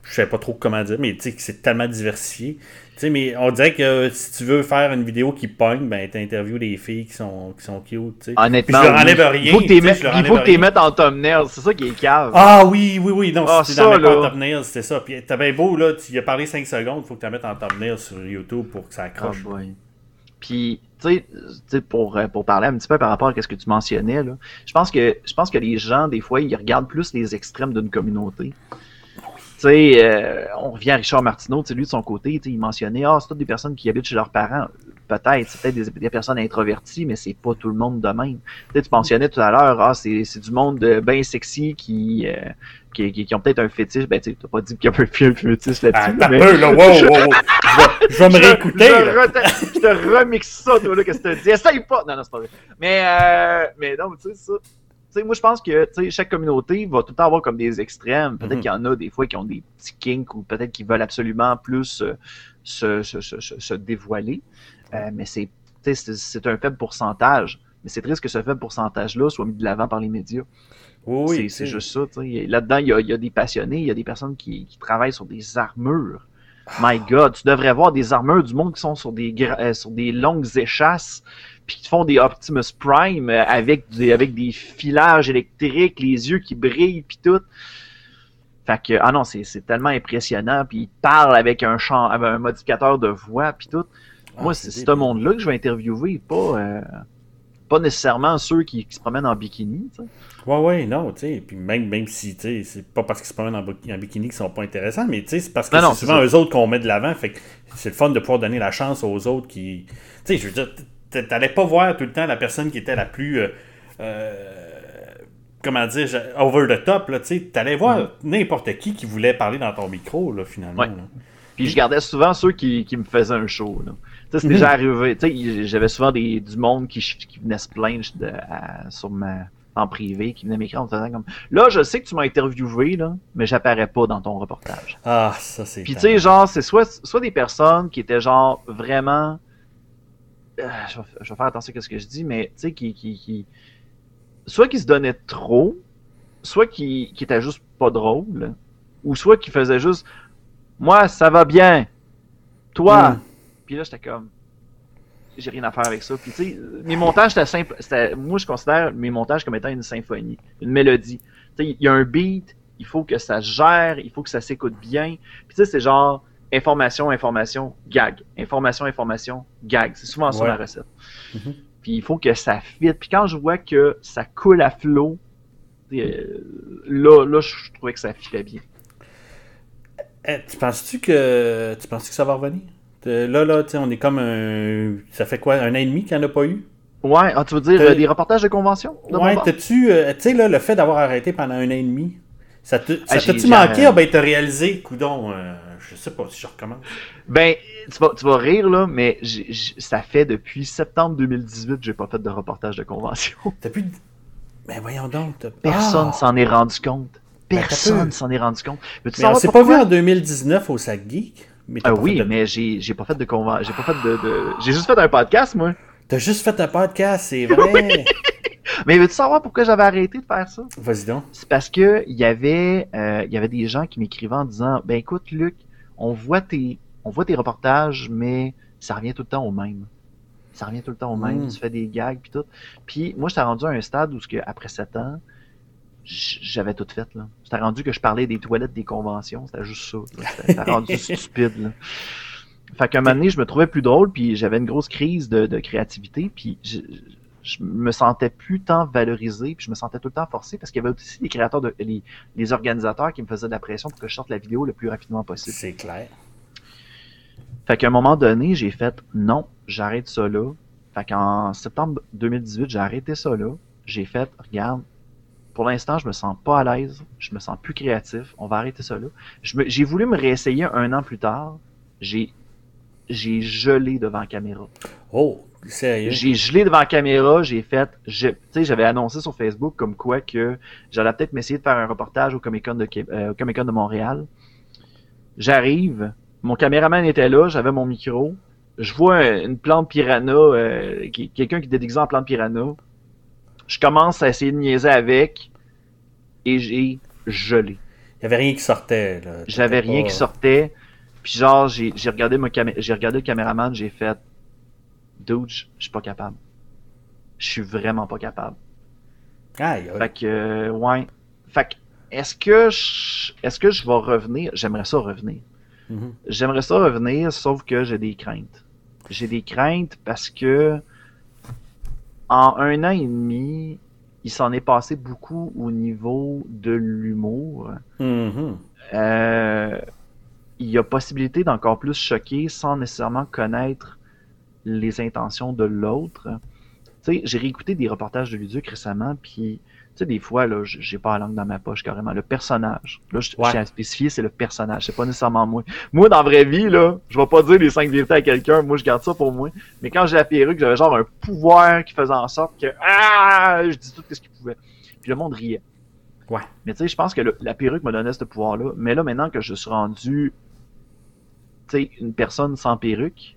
je sais pas trop comment dire, mais tu sais c'est tellement diversifié. Tu sais, mais on dirait que si tu veux faire une vidéo qui pogne, ben t'interviews des filles qui sont, qui sont cute, tu sais. honnêtement Puis je leur oui. enlève rien, il faut que il faut que rien. mettes en thumbnail c'est ça qui est cave Ah oui, oui, oui, non, Ah, si tu là. en thumbnail, c'était ça. Puis t'as bien beau, là, tu y as parlé 5 secondes, il faut que tu la mettes en thumbnail sur YouTube pour que ça accroche. Ah, boy. Puis, tu sais, tu sais, pour, euh, pour parler un petit peu par rapport à ce que tu mentionnais, là, je pense que je pense que les gens, des fois, ils regardent plus les extrêmes d'une communauté. Tu sais, euh, on revient à Richard Martineau, tu sais, lui de son côté, tu sais, il mentionnait, ah, c'est toutes des personnes qui habitent chez leurs parents. Peut-être, c'est peut-être des, des personnes introverties, mais c'est pas tout le monde de même. Tu sais, tu mentionnais tout à l'heure, ah, c'est c'est du monde bien sexy qui, euh, qui, qui, qui ont peut-être un fétiche. Ben, tu sais, t'as pas dit qu'il y avait un fétiche là-dessus. Ah, mais- peu, là, wow, wow, wow. Je je vais me réécouter, Je, te remixe ça, toi, là, que tu dis. Essaye pas! Non, non, c'est pas vrai. Mais, euh, mais non, tu sais, ça. Moi, je pense que chaque communauté va tout le temps avoir comme des extrêmes. Peut-être Mhm. qu'il y en a des fois qui ont des petits kinks ou peut-être qu'ils veulent absolument plus euh, se, se, se, se, se dévoiler. Euh, mais c'est, un faible pourcentage. Mais c'est triste que ce faible pourcentage-là soit mis de l'avant par les médias. Oui, oui. c'est, juste ça. Là-dedans, il y a, il y a des passionnés, il y a des personnes qui, qui travaillent sur des armures. My God, tu devrais voir des armures du monde qui sont sur des, euh, sur des longues échasses, puis qui font des Optimus Prime euh, avec des, avec des filages électriques, les yeux qui brillent, puis tout. Fait que, ah non, c'est, tellement impressionnant, puis ils parlent avec un chant, avec un modificateur de voix, puis tout. Ah, Moi, c'est c'est ce débile. monde-là que je vais interviewer, pas, euh, pas nécessairement ceux qui, qui se promènent en bikini, sais. Ouais, ouais, non, tu sais. Puis même, même si, tu sais, c'est pas parce qu'ils se promènent en, bi- en bikini qu'ils sont pas intéressants, mais tu sais, c'est parce que c'est souvent eux autres qu'on met de l'avant. Fait que c'est le fun de pouvoir donner la chance aux autres qui. Tu sais, je veux dire, t'allais pas voir tout le temps la personne qui était la plus. euh, euh, comment dire, over the top, là, tu sais. T'allais voir n'importe qui qui voulait parler dans ton micro, là, finalement. Ouais. là. Puis je gardais souvent ceux qui, qui me faisaient un show. Là. Tu sais, c'est Mhm. déjà arrivé. J'avais souvent des, du monde qui, qui venait se plaindre de, à- sur ma, en privé, qui venait m'écrire en faisant comme Là, je sais que tu m'as interviewé, là, mais j'apparais pas dans ton reportage. Ah, ça, c'est. Puis tu sais, genre, c'est soit, soit des personnes qui étaient genre vraiment. Euh, je, vais, je vais faire attention à ce que je dis, mais tu sais, qui, qui, qui. Soit qui se donnaient trop, soit qui, qui étaient juste pas drôles, ou soit qui faisaient juste Moi, ça va bien. Toi. Mm. Puis là, j'étais comme. J'ai rien à faire avec ça. Puis tu sais, mes montages, c'était simple. Moi, je considère mes montages comme étant une symphonie, une mélodie. Tu sais, il y a un beat, il faut que ça gère, il faut que ça s'écoute bien. Puis tu sais, c'est genre information, information, gag. Information, information, gag. C'est souvent ça Ouais. la recette. Mhm. Puis il faut que ça fit. Puis quand je vois que ça coule à flot, euh, là, là, je trouvais que ça fitait bien. Eh, tu penses-tu que. Tu penses que ça va revenir? Euh, Là, là, on est comme un. Ça fait quoi, un an et demi qu'il n'y en a pas eu? Ouais, ah, tu veux dire euh, des reportages de convention? Ouais, t'as-tu. euh, tu sais, là, le fait d'avoir arrêté pendant un an et demi, ça j'ai- t'a-tu j'ai- manqué? Ah, ben, t'as réalisé, coudon, euh, je sais pas si je recommence. Ben, tu vas, tu vas rire, là, mais ça fait depuis septembre 2018 que j'ai pas fait de reportage de convention. T'as plus. de- Ben, voyons donc. Personne Ah! s'en est rendu compte. Ben, Personne s'en est rendu compte. Mais on savoir s'est pas vu en 2019 au Sac Geek. Mais Ah oui, de- mais j'ai pas fait de convention. J'ai pas fait de. de- J'ai juste fait un podcast, moi. T'as juste fait un podcast, c'est vrai. Mais veux-tu savoir pourquoi j'avais arrêté de faire ça? Vas-y donc. C'est parce que il y avait euh, il y avait des gens qui m'écrivaient en disant Ben écoute, Luc, on voit tes on voit tes reportages, mais ça revient tout le temps au même. Ça revient tout le temps au même, Mm. tu fais des gags puis tout. Puis moi, j'étais rendu à un stade où que, après 7 ans, j'avais tout fait là. J'étais rendu que je parlais des toilettes des conventions, c'était juste ça. C'était c'était rendu stupide là. Fait qu'à un moment donné, je me trouvais plus drôle, puis j'avais une grosse crise de, de créativité, puis je, je me sentais plus tant valorisé, puis je me sentais tout le temps forcé, parce qu'il y avait aussi les créateurs, de, les, les organisateurs qui me faisaient de la pression pour que je sorte la vidéo le plus rapidement possible. C'est clair. Fait qu'à un moment donné, j'ai fait non, j'arrête ça là. Fait qu'en septembre 2018, j'ai arrêté ça là. J'ai fait, regarde, pour l'instant, je me sens pas à l'aise, je me sens plus créatif, on va arrêter ça là. J'ai voulu me réessayer un an plus tard. J'ai j'ai gelé devant la caméra. Oh, sérieux. J'ai gelé devant la caméra, j'ai fait, je- tu sais, j'avais annoncé sur Facebook comme quoi que j'allais peut-être m'essayer de faire un reportage au Comic Con de, euh, au Comic-Con de Montréal. J'arrive, mon caméraman était là, j'avais mon micro, je vois un- une plante piranha, euh, quelqu'un qui est déguisé en plante piranha. Je commence à essayer de niaiser avec et j'ai gelé. Il y avait rien qui sortait. là. J'avais rien pas- qui sortait. Puis genre, j'ai regardé, mon j'ai regardé le caméraman, j'ai fait Dude, je suis pas capable. Je suis vraiment pas capable. Aïe, aïe. Fait que, euh, ouais. Fait que, est-ce que je, est-ce que je vais revenir? J'aimerais ça revenir. Mhm. J'aimerais ça revenir, sauf que j'ai des craintes. J'ai des craintes parce que en un an et demi, il s'en est passé beaucoup au niveau de l'humour. Mhm. Euh, il y a possibilité d'encore plus choquer sans nécessairement connaître les intentions de l'autre. Tu sais, j'ai réécouté des reportages de Luduc récemment, puis tu sais, des fois, là, j'ai pas la langue dans ma poche carrément. Le personnage, là, je je Ouais. tiens à spécifier, c'est le personnage, c'est pas nécessairement moi. Moi, dans la vraie vie, là, je vais pas dire les cinq vérités à quelqu'un, moi, je garde ça pour moi. Mais quand j'ai la perruque, j'avais genre un pouvoir qui faisait en sorte que, ah, je dis tout ce qu'il pouvait. Puis le monde riait. Ouais. Mais tu sais, je pense que le- la perruque me donnait ce pouvoir-là. Mais là, maintenant que je suis rendu, tu sais, une personne sans perruque,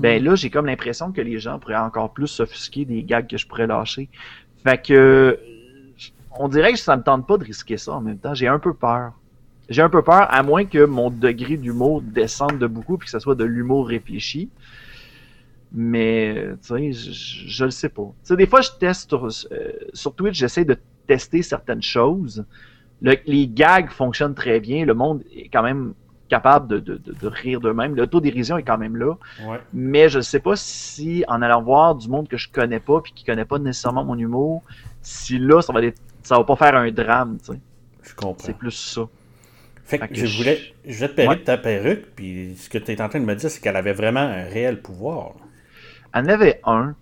Ben là, j'ai comme l'impression que les gens pourraient encore plus s'offusquer des gags que je pourrais lâcher. Fait que, on dirait que ça me tente pas de risquer ça en même temps. J'ai un peu peur. J'ai un peu peur, à moins que mon degré d'humour descende de beaucoup puis que ce soit de l'humour réfléchi. Mais, tu sais, je, le sais pas. Tu sais, des fois, je teste sur, euh, sur Twitch, j'essaie de tester certaines choses. Le- les gags fonctionnent très bien. Le monde est quand même capable de, de, de, de rire d'eux-mêmes. L'autodérision est quand même là. Ouais. Mais je ne sais pas si, en allant voir du monde que je connais pas puis qui connaît pas nécessairement mon humour, si là, ça va, être- ça va pas faire un drame, tu sais. Je comprends. C'est plus ça. Fait que Fait que je je- voulais, je voulais te parler Ouais. de ta perruque, puis ce que tu es en train de me dire, c'est qu'elle avait vraiment un réel pouvoir. Elle en avait un.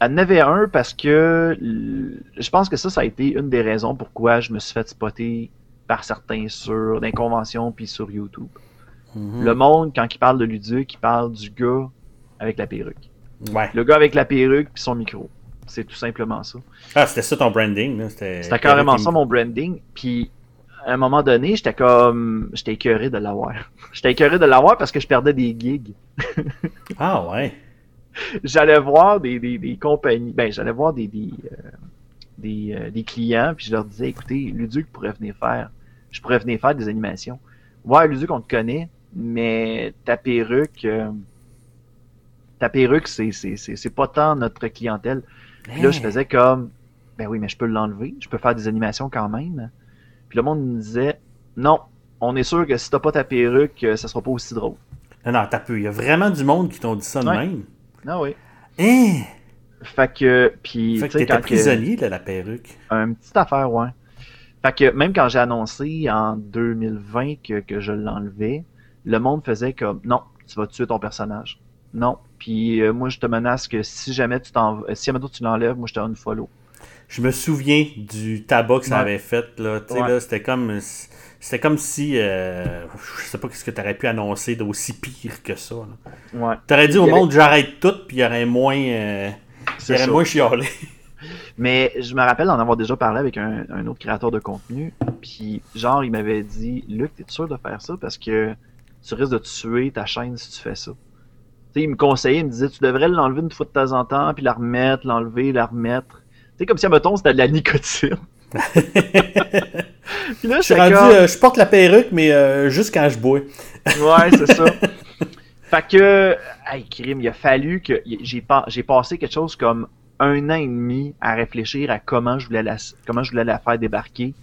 Elle en avait un parce que je pense que ça, ça a été une des raisons pourquoi je me suis fait spotter par certains sur des conventions puis sur YouTube. Mhm. Le monde, quand il parle de Luduc, il parle du gars avec la perruque. Ouais. Le gars avec la perruque puis son micro. C'est tout simplement ça. Ah, c'était ça ton branding, C'était carrément ça mon branding. Puis à un moment donné, j'étais comme. J'étais écœuré de l'avoir. J'étais écœuré de l'avoir parce que je perdais des gigs. Ah, ouais. J'allais voir des, des, des compagnies. Ben, j'allais voir des, des, euh, des, euh, des clients, puis je leur disais écoutez, Luduc pourrait venir faire. Je pourrais venir faire des animations. Ouais, Luduc, on te connaît, mais ta perruque. euh, ta perruque, c'est, c'est, c'est, c'est pas tant notre clientèle. Puis là, je faisais comme, ben oui, mais je peux l'enlever, je peux faire des animations quand même. Puis le monde me disait, non, on est sûr que si t'as pas ta perruque, euh, ça sera pas aussi drôle. Non, non, t'as peu. Il y a vraiment du monde qui t'ont dit ça de Ouais. même. Ah oui. Hein? Fait que, puis, Fait tu que sais, t'étais quand que, prisonnier de la perruque. un petite affaire, ouais. Fait que même quand j'ai annoncé en 2020 que, que je l'enlevais, le monde faisait comme, non, tu vas tuer ton personnage. Non, Puis euh, moi, je te menace que si jamais tu t'en, si jamais tu l'enlèves, moi, je te donne une follow. Je me souviens du tabac que ça Ouais. avait fait. Là, Tu sais, Ouais. là, c'était comme. C'était comme si. euh, je sais pas ce que tu aurais pu annoncer d'aussi pire que ça. là. Ouais. T'aurais dit au avait- monde j'arrête tout, puis il y aurait moins. euh, ça. moins chialé. Mais je me rappelle d'en avoir déjà parlé avec un, un autre créateur de contenu. Puis, genre, il m'avait dit Luc, t'es sûr de faire ça? Parce que tu risques de tuer ta chaîne si tu fais ça. Tu sais, il me conseillait, il me disait Tu devrais l'enlever une fois de temps en temps, puis la remettre, l'enlever, la remettre. Tu sais, comme si, mettons, c'était de la nicotine. puis là, Je suis rendu. comme- euh, je porte la perruque, mais euh, juste quand je bois. Ouais, c'est ça. fait que, hey, crime, il a fallu que j'ai pas, j'ai passé quelque chose comme un an et demi à réfléchir à comment je voulais la, comment je voulais la faire débarquer.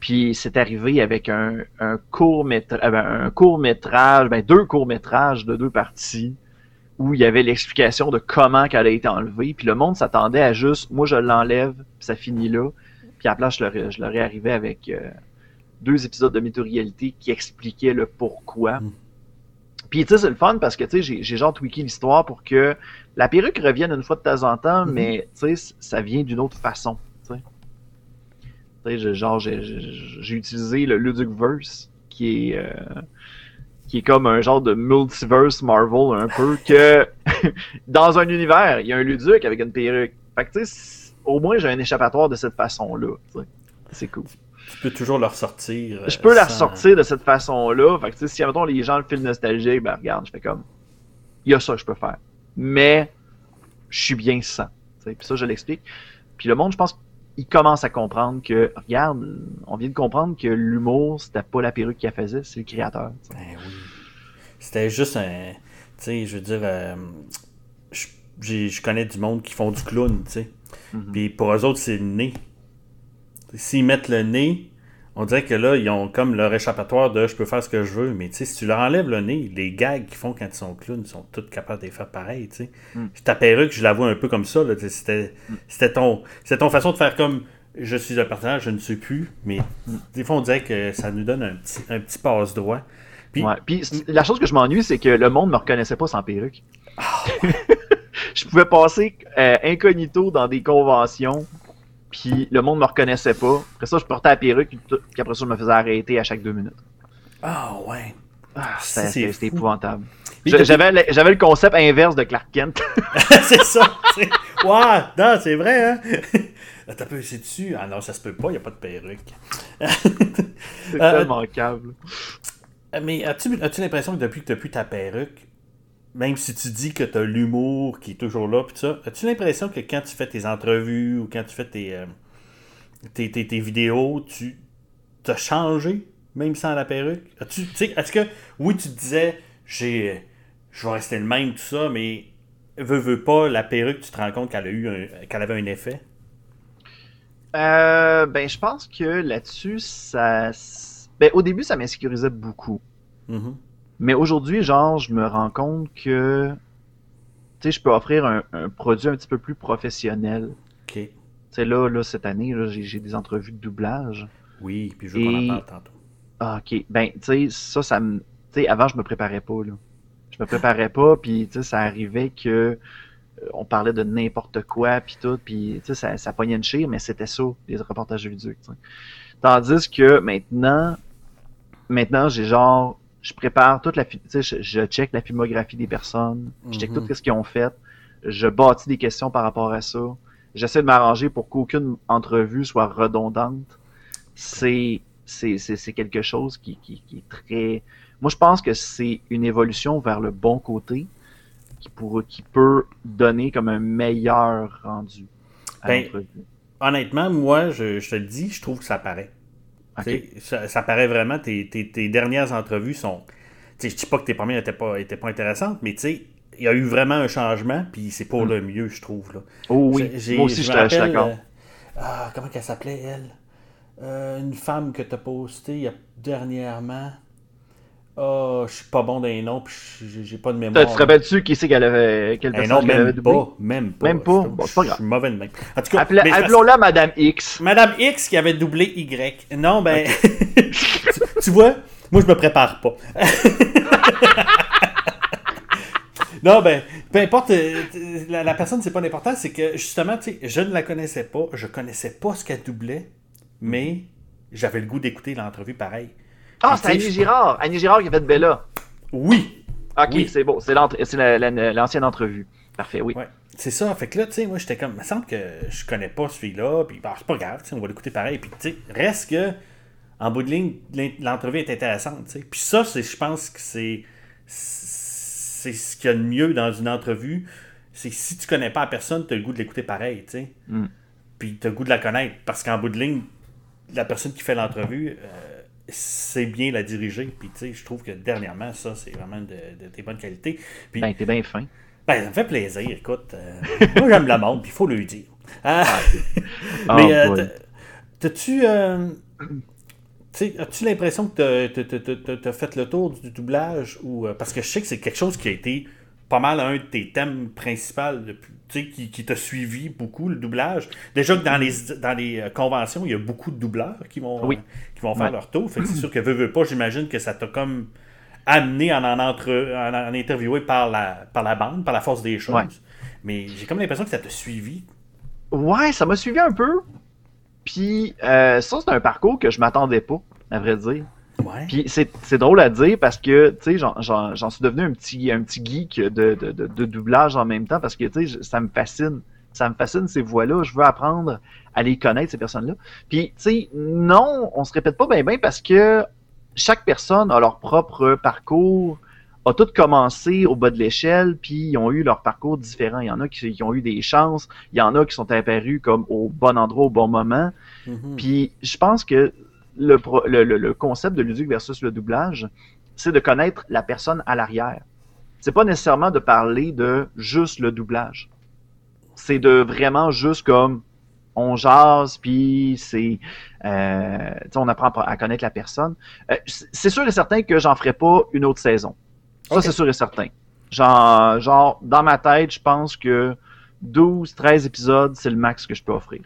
Puis c'est arrivé avec un, un court métrage, un court métrage, ben deux courts métrages de deux parties où il y avait l'explication de comment qu'elle a été enlevée. Puis le monde s'attendait à juste, moi je l'enlève, puis ça finit là. Puis à la place, je leur, ai- je leur ai arrivé avec euh, deux épisodes de Mytho-Réalité qui expliquaient le pourquoi. Mm. Puis tu sais, c'est le fun parce que tu sais, j'ai- genre tweaké l'histoire pour que la perruque revienne une fois de temps en temps, Mhm. mais tu sais, ça vient d'une autre façon. Tu sais, genre, j'ai- utilisé le Ludicverse qui est. euh, qui est comme un genre de multiverse Marvel un peu que dans un univers, il y a un Luduc avec une perruque. Fait que tu sais, au moins j'ai un échappatoire de cette façon-là. tu sais. C'est cool. Tu peux toujours le ressortir. euh, Je peux la sans- ressortir de cette façon-là. Fait que, tu sais, si, admettons, les gens le filent nostalgique, ben, regarde, je fais comme, il y a ça que je peux faire. Mais, je suis bien sans. Puis ça, je l'explique. Puis le monde, je pense, il commence à comprendre que, regarde, on vient de comprendre que l'humour, c'était pas la perruque qui la faisait, c'est le créateur. Ben oui. C'était juste un. Tu sais, je veux dire. euh, je, j'ai- je connais du monde qui font du clown, tu sais. Mhm. Puis pour eux autres, c'est le nez. S'ils mettent le nez, on dirait que là, ils ont comme leur échappatoire de je peux faire ce que je veux. Mais tu sais, si tu leur enlèves le nez, les gags qu'ils font quand ils sont clowns, ils sont tous capables de les faire pareil, tu sais. Mm. Ta perruque, je la vois un peu comme ça, C'était, c'était ton, c'était ton façon de faire comme je suis un personnage, je ne sais plus. Mais des fois, on dirait que ça nous donne un petit, un petit passe-droit. Puis, Ouais. Puis c- la chose que je m'ennuie, c'est que le monde me reconnaissait pas sans perruque. je pouvais passer euh, incognito dans des conventions, puis le monde me reconnaissait pas. Après ça, je portais la perruque, puis après ça, je me faisais arrêter à chaque deux minutes. Ah ouais. Ah, Ça, c'était épouvantable. J'avais le, j'avais le concept inverse de Clark Kent. c'est ça. Ouais, non, c'est vrai, hein. Un peu, c'est dessus. Ah non, ça se peut pas, il n'y a pas de perruque. C'est Euh, tellement câble. Euh, Mais as-tu as l'impression que depuis que tu n'as plus ta perruque, même si tu dis que tu as l'humour qui est toujours là, pis tout ça, as-tu l'impression que quand tu fais tes entrevues ou quand tu fais tes, euh, tes, tes- tes vidéos, tu as changé, même sans la perruque? As-tu, est-ce que, oui, tu te disais, j'ai, je vais rester le même, tout ça, mais veux, veux pas, la perruque, tu te rends compte qu'elle a eu un- qu'elle avait un effet? Euh, ben, je pense que là-dessus, ça. Ben, au début, ça m'insécurisait beaucoup. Mhm. Mais aujourd'hui, genre, je me rends compte que. Tu sais, je peux offrir un, un produit un petit peu plus professionnel. Ok. Tu sais, là, là, cette année, là, j'ai j'ai des entrevues de doublage. Oui, puis je veux qu'on en parle tantôt. Ah, ok. Ben, tu sais, ça, ça me. Tu sais, avant, je me préparais pas, là. Je me préparais pas, puis, tu sais, ça arrivait que. euh, On parlait de n'importe quoi, puis tout, puis, tu sais, ça, ça pognait une chire, mais c'était ça, les reportages vidéo. Tandis que maintenant, maintenant, j'ai genre. Je prépare toute la. fi- Tu sais, je, je check la filmographie des personnes, je check Mhm. tout ce qu'ils ont fait, je bâtis des questions par rapport à ça. J'essaie de m'arranger pour qu'aucune entrevue soit redondante. C'est c'est c'est- c'est quelque chose qui, qui, qui est très. Moi, je pense que c'est une évolution vers le bon côté qui, pour, qui peut donner comme un meilleur rendu à Ben, l'entrevue. Honnêtement, moi, je, je te le dis, je trouve que ça paraît. Ça, ça paraît vraiment, tes, tes- tes dernières entrevues sont. tu sais, Je dis pas que tes premières n'étaient pas, étaient pas intéressantes, mais tu il y a eu vraiment un changement, puis c'est pour Mm. le mieux, je trouve. Là. Oh oui, moi aussi, je suis d'accord. euh, ah, comment qu'elle s'appelait, elle? Euh, Une femme que tu as postée dernièrement. Ah, je suis pas bon dans les noms, puis j'ai- pas de mémoire. Tu te rappelles-tu qui c'est qu'elle avait, quel Eh non, même doublé? pas, même pas. Même pas? Je- Bon, c'est pas je grave. suis mauvais de même. En tout cas, Appelons-la Madame X. Madame X qui avait doublé Y. Non, ben. tu, tu vois, moi je me prépare pas. non, ben, peu importe, euh, la, la personne, c'est pas l'important, c'est que justement, tu sais, je ne la connaissais pas, je connaissais pas ce qu'elle doublait, mais j'avais le goût d'écouter l'entrevue pareil. Ah, c'est Annie je- Girard. Annie Girard qui a fait Bella. Oui, Ok, Oui. c'est bon. C'est l'ancienne entrevue. Parfait, oui. Ouais, c'est ça. Fait que là, tu sais, moi, j'étais comme, il me semble que je connais pas celui-là, puis bah, c'est pas grave, tu sais, on va l'écouter pareil. Puis, tu sais, reste que, en bout de ligne, l'entrevue est intéressante, tu sais. Puis ça, c'est, je pense que c'est, c'est ce qu'il y a de mieux dans une entrevue, c'est que si tu connais pas la personne, tu as le goût de l'écouter pareil, tu sais. Mm. Puis tu as le goût de la connaître, parce qu'en bout de ligne, la personne qui fait l'entrevue, euh, c'est bien la diriger. Puis, tu sais, je trouve que dernièrement, ça, c'est vraiment de, de, des bonnes qualités. Puis, Ben, t'es bien fin. ben, ça me fait plaisir, écoute. euh, moi, j'aime le monde, puis il faut le dire. Ah, Oh, mais euh, boy. t'as- t'as-tu. euh, tu as-tu l'impression que t'as fait le tour du doublage ou euh, parce que je sais que c'est quelque chose qui a été pas mal un de tes thèmes principaux depuis, qui, qui t'a suivi beaucoup le doublage. Déjà que dans les dans les euh, conventions, il y a beaucoup de doubleurs qui vont Oui. euh, qui vont faire Ouais. leur tour. Fait que c'est sûr que veux, veux pas, j'imagine que ça t'a comme amené à en, entre, en interviewer par la, par la bande, par la force des choses. Ouais. Mais j'ai comme l'impression que ça t'a suivi. Ouais, ça m'a suivi un peu. Puis, euh, ça, c'est un parcours que je m'attendais pas, à vrai dire. Ouais. Puis, c'est c'est drôle à dire parce que, tu sais, j'en- j'en j'en suis devenu un petit, un petit geek de, de, de, de doublage en même temps parce que, tu sais, ça me fascine. Ça me fascine ces voix-là. Je veux apprendre à les connaître, ces personnes-là. Puis, tu sais, non, on se répète pas bien, bien parce que chaque personne a leur propre parcours, a tout commencé au bas de l'échelle, puis ils ont eu leur parcours différent. Il y en a qui, qui ont eu des chances, il y en a qui sont apparus comme au bon endroit, au bon moment. Mhm. Puis je pense que le, le, le- concept de Luduc versus le doublage, c'est de connaître la personne à l'arrière. C'est pas nécessairement de parler de juste le doublage. C'est de vraiment juste comme on jase, puis c'est euh, tu sais, on apprend à connaître la personne. Euh, c'est sûr et certain que j'en ferai pas une autre saison. Ça, c'est sûr et certain. Genre, genre, dans ma tête, je pense que 12, 13 épisodes, c'est le max que je peux offrir.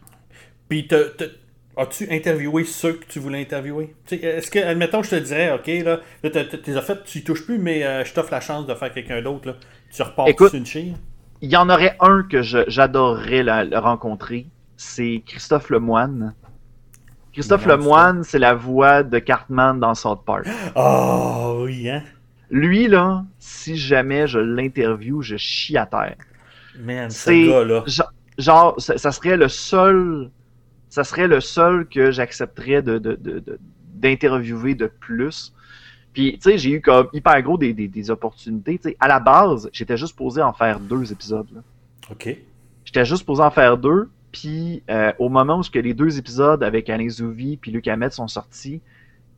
Puis, as-tu interviewé ceux que tu voulais interviewer? Tu Est-ce que, admettons, je te dirais, OK, là, là t'es as fait, tu y touches plus, mais euh, je t'offre la chance de faire quelqu'un d'autre, là. Tu repars Écoute, sur une chire? Il y en aurait un que j'adorerais le rencontrer. C'est Christophe Lemoine. Christophe Lemoine, c'est la voix de Cartman dans South Park. Oh, oui, hein? Lui, là, si jamais je l'interview, je chie à terre. Man, ce C'est- gars-là. Genre, genre, ça, ça serait le seul, ça serait le seul que j'accepterais de, de, de- de- d'interviewer de plus. Puis, tu sais, j'ai eu comme hyper gros des, des, des opportunités. À la base, j'étais juste posé en faire deux épisodes. là. OK. J'étais juste posé en faire deux. Puis, euh, au moment où que les deux épisodes avec Alain Zouvi puis Luc Hamet sont sortis,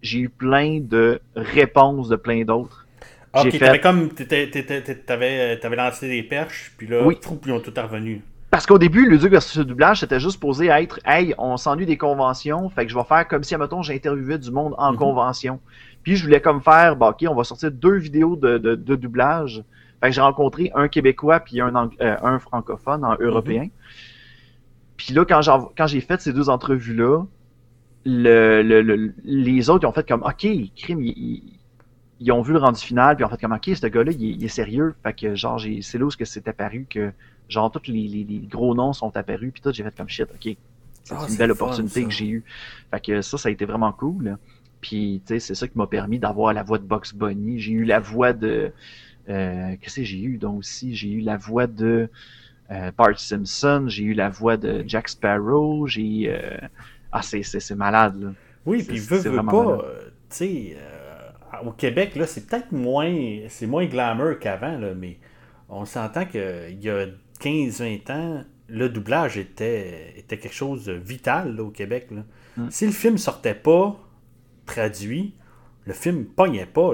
j'ai eu plein de réponses de plein d'autres. J'ai Ok, fait- t'avais comme. t'étais- T'avais lancé des perches, puis là, Oui. ils ont tout revenu. Parce qu'au début, le Duc versus le doublage, c'était juste posé à être Hey, on s'ennuie des conventions, fait que je vais faire comme si, admettons, j'interviewais du monde en Mhm. convention. Puis je voulais comme faire, bah, ok, on va sortir deux vidéos de, de, de doublage. Fait que j'ai rencontré un Québécois puis un, euh, un francophone, un européen. Puis là, quand j'ai, fait ces deux entrevues-là, le, le- le- les autres ils ont fait comme, ok, crime, ils, ils- ont vu le rendu final, puis ont fait comme, ok, ce gars-là, il, est- il est sérieux. Fait que genre, c'est là où ce que c'est apparu que genre tous les, les- les gros noms sont apparus puis tout j'ai fait comme shit ok. C'est Ah, une belle fun, opportunité ça. que j'ai eue. Fait que ça ça a été vraiment cool. Puis tu sais c'est ça qui m'a permis d'avoir la voix de Box Bunny. J'ai eu la voix de euh, qu'est-ce que j'ai eu donc aussi? J'ai eu la voix de euh, Bart Simpson j'ai eu la voix de Jack Sparrow j'ai euh, ah c'est malade là. Oui, puis veut vraiment pas, euh, tu sais, euh, au Québec, là, c'est peut-être moins, c'est moins glamour qu'avant, là, mais on s'entend qu'il y a 15-20 ans, le doublage était, était quelque chose de vital, là, au Québec, là. Mm. Si le film sortait pas traduit, le film pognait pas.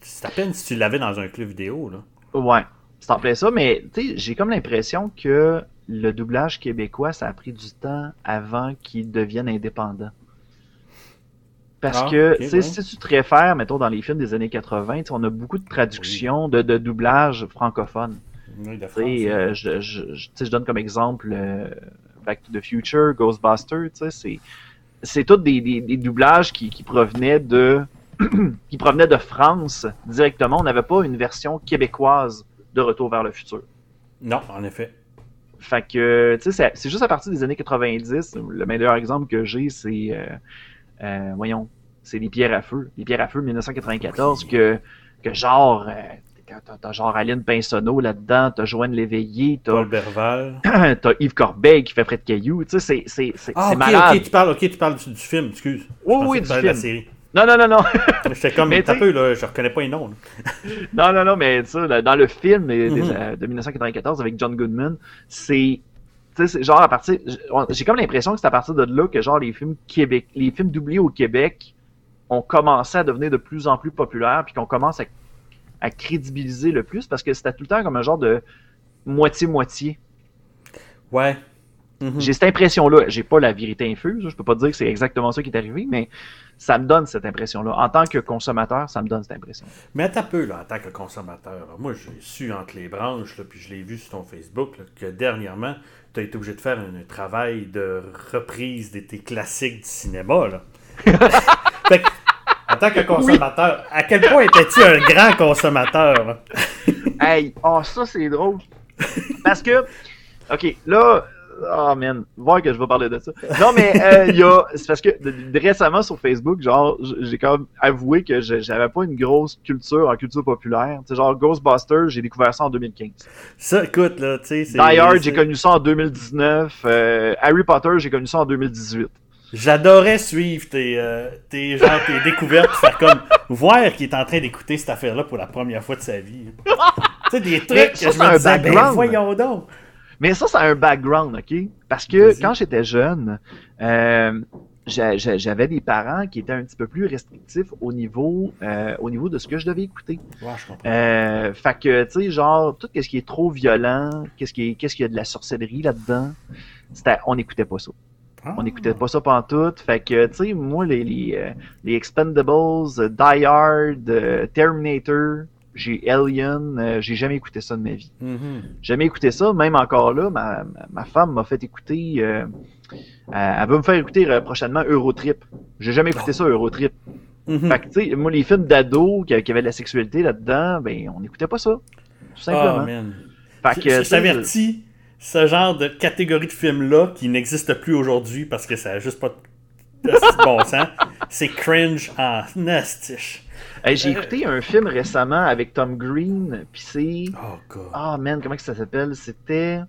C'est à peine si tu l'avais dans un club vidéo, là. Ouais, c'est en plein ça, mais tu sais, j'ai comme l'impression que le doublage québécois, ça a pris du temps avant qu'il devienne indépendant. Parce Ah, que, ok, tu sais, ouais. si tu te réfères, mettons, dans les films des années 80, tu sais, on a beaucoup de traductions de, de doublage francophone. Oui, de Tu France, sais, euh, je, je, je- je donne comme exemple euh, Back to the Future, Ghostbusters, c'est tous des, des, des doublages qui, qui provenaient de qui provenaient de France directement. On n'avait pas une version québécoise de Retour vers le futur. Non, en effet. Fait que, tu sais, c'est- c'est juste à partir des années 90. Le meilleur exemple que j'ai, c'est, euh, euh, voyons, c'est les pierres à feu. Les pierres à feu 1994, que, que genre, euh, t'as- genre Aline Pinsonneau là-dedans, t'as Joanne Léveillé, t'as Paul Berval. t'as Yves Corbeil qui fait Fred Caillou. Tu sais, c'est, c'est, c'est, Ah, malade. ok, tu parles, ok, tu parles du, du film, excuse. Oui, oui, tu du de la film. série. Non, non, non, non. J'étais comme, Mais mais t'as t'sais- peu, là, je reconnais pas les noms. Non, non, non, mais ça, là, dans le film des- Mhm. euh, de 1994 avec John Goodman, c'est. Genre à partir. J'ai comme l'impression que c'est à partir de là que genre les films Québec, les films doublés au Québec ont commencé à devenir de plus en plus populaires, puis qu'on commence à, à crédibiliser le plus parce que c'était tout le temps comme un genre de moitié-moitié. Ouais. Mhm. J'ai cette impression-là. J'ai pas la vérité infuse. Je peux pas dire que c'est exactement ça qui est arrivé, mais ça me donne cette impression-là. En tant que consommateur, ça me donne cette impression. Mais attends un peu, là, en tant que consommateur. là. Moi, j'ai su entre les branches, là, puis je l'ai vu sur ton Facebook, là, que dernièrement, tu as été obligé de faire un travail de reprise de tes classiques du cinéma. Là. fait que, en tant que consommateur, à quel point étais-tu un grand consommateur? Hey, oh, ça c'est drôle. Parce que, ok, là, oh man, voir que je vais parler de ça. Non, mais euh, il y a, c'est parce que de- de- récemment sur Facebook, genre, j'ai comme avoué que j'avais pas une grosse culture en culture populaire. Tu sais, genre Ghostbusters, j'ai découvert ça en 2015. Ça, écoute, là, tu sais. Die Hard, j'ai connu ça en 2019. euh, Harry Potter, j'ai connu ça en 2018. J'adorais suivre tes, euh, tes, genre, tes découvertes, faire comme voir qu'il est en train d'écouter cette affaire-là pour la première fois de sa vie. tu sais, des trucs que je me disais, ben voyons donc. Mais ça, ça a un background, OK? Parce que quand j'étais jeune, euh, j'a- j'a- j'avais des parents qui étaient un petit peu plus restrictifs au niveau, euh, au niveau de ce que je devais écouter. Ouais, je comprends. Euh, fait que, tu sais, genre, tout ce qui est trop violent, qu'est-ce qui est, qu'est-ce qu'il y a de la sorcellerie là-dedans, c'était, on n'écoutait pas ça. Ah. On n'écoutait pas ça pantoute. Fait que, tu sais, moi, les, les, euh, les Expendables, Die Hard, euh, Terminator, j'ai Alien, euh, j'ai jamais écouté ça de ma vie. Mhm. Jamais écouté ça, même encore là, ma, ma- femme m'a fait écouter, euh, elle veut me faire écouter euh, prochainement Eurotrip. J'ai jamais écouté ça, Eurotrip. Mhm. Fait que, tu sais, moi, les films d'ados qui, qui avaient de la sexualité là-dedans, ben, on n'écoutait pas ça. Tout simplement. Ah, man. fait Je, que, ce genre de catégorie de film-là, qui n'existe plus aujourd'hui parce que ça n'a juste pas de de bon sens, c'est cringe en nastiche. Hey, j'ai écouté un film récemment avec Tom Green, puis c'est... Oh, God. Ah, man, comment que ça s'appelle? C'était...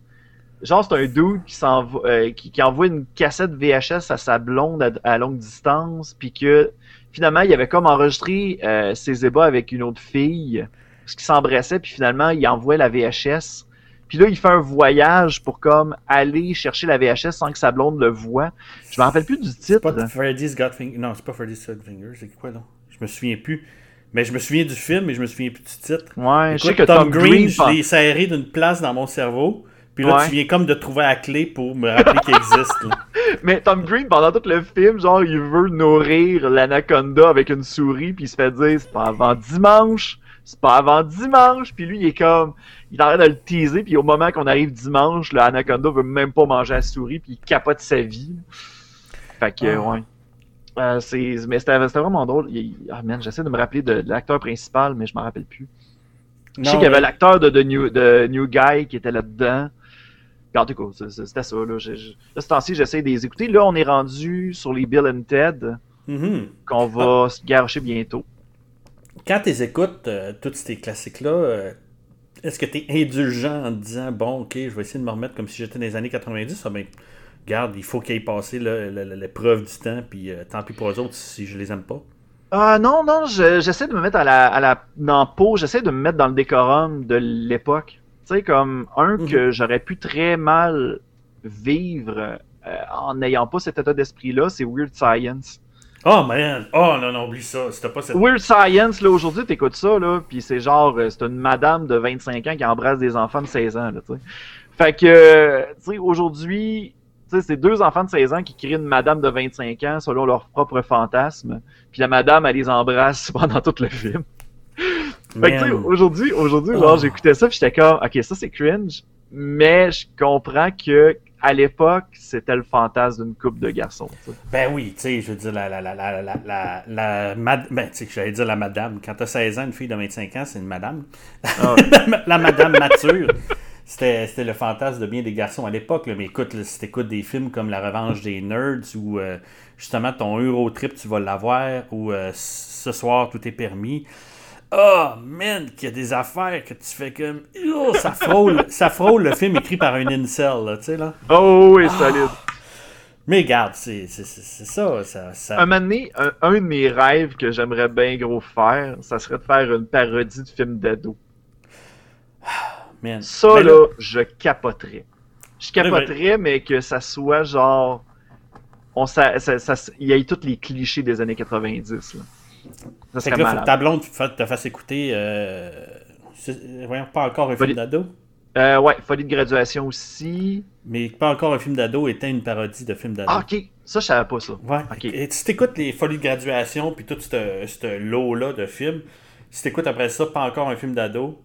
Genre, c'est un dude qui, s'envo- euh, qui, qui envoie une cassette VHS à sa blonde à, à longue distance, puis que finalement, il avait comme enregistré euh, ses ébats avec une autre fille, parce qu'ils s'embrassaient, puis finalement, il envoie la VHS. Puis là, il fait un voyage pour comme aller chercher la VHS sans que sa blonde le voie. Je me rappelle plus du C'est titre. pas Freddy's Got Finger. Non, c'est pas Freddy's Got Finger. C'est quoi, non? Je me souviens plus. Mais je me souviens du film, mais je me souviens plus du titre. Ouais, je sais Écoute, que Tom, Green, je l'ai serré d'une place dans mon cerveau. Puis là, Ouais. tu viens comme de trouver la clé pour me rappeler qu'il existe. là. Mais Tom Green, pendant tout le film, genre, il veut nourrir l'anaconda avec une souris, puis il se fait dire, c'est pas avant dimanche, c'est pas avant dimanche, puis lui, il est comme, il arrête de le teaser, puis au moment qu'on arrive dimanche, l'anaconda veut même pas manger la souris, puis il capote sa vie. Fait que, Ah. ouais. Euh, c'est, mais c'était, vraiment drôle. Il- ah man, j'essaie de me rappeler de, de l'acteur principal, mais je m'en rappelle plus. je sais qu'il y avait mais- l'acteur de, de New, de New Guy qui était là-dedans. En tout cas, c'était ça. Là, Je- je- là ce temps-ci, j'essaie de les écouter. Là, on est rendu sur les Bill and Ted, Mhm. qu'on va se garocher bientôt. Quand tu écoutes euh, tous ces classiques-là, euh, est-ce que tu es indulgent en te disant bon, ok, je vais essayer de me remettre comme si j'étais dans les années 90 Ah ben, regarde, il faut qu'il ait passé l'épreuve du temps, puis euh, tant pis pour eux autres si je les aime pas. Ah non, non, je- j'essaie de me mettre à la, à la, dans le pot, j'essaie de me mettre dans le décorum de l'époque. Tu sais, comme un Mhm. que j'aurais pu très mal vivre euh, en n'ayant pas cet état d'esprit-là, c'est Weird Science. Oh man, oh non, non, oublie ça, c'était pas cette. Weird Science, là, aujourd'hui, t'écoutes ça, là, puis c'est genre, euh, c'est une madame de 25 ans qui embrasse des enfants de 16 ans, là, tu sais. Fait que, tu sais, aujourd'hui, sais, c'est deux enfants de 16 ans qui créent une madame de 25 ans selon leur propre fantasme, puis la madame, elle les embrasse pendant tout le film. Fait que, aujourd'hui, aujourd'hui, genre, Oh. j'écoutais ça, puis j'étais comme, ok, ça c'est cringe, mais je comprends que à l'époque, c'était le fantasme d'une coupe de garçons. Ben oui, tu sais, je veux dire, la, la, la, la, la, la, la mad- ben, tu sais, j'allais dire la madame. Quand t'as 16 ans, une fille de 25 ans, c'est une madame. Ah la madame mature. C'était c'était le fantasme de bien des garçons à l'époque. là. Mais écoute, là, si t'écoutes des films comme La Revanche des Nerds ou euh, justement ton Eurotrip, tu vas l'avoir ou euh, Ce soir, tout est permis. Oh, man, qu'il y a des affaires que tu fais comme. Oh, ça frôle, ça frôle le film écrit par un incel, là, tu sais, là. Oh oui, solide. Mais regarde, c'est c'est- c'est- c'est ça. ça, ça- Un moment donné, un, un de mes rêves que j'aimerais bien gros faire, ça serait de faire une parodie de film d'ado. Man. Ça, Ben là, je capoterais. Je capoterais, mais que ça soit genre. On, ça, ça, ça- il y ait tous les clichés des années 90. Là. Ça serait que là, faut que ta blonde te fasse écouter. Euh, voyons, pas encore un film d'ado, Euh, ouais, folie de graduation aussi. mais pas encore un film d'ado était une parodie de film d'ado. Ah, ok. Ça, je savais pas ça. Ouais. ok. Et si t'écoutes les folies de graduation, puis tout ce ce lot-là de films, si t'écoutes après ça, pas encore un film d'ado,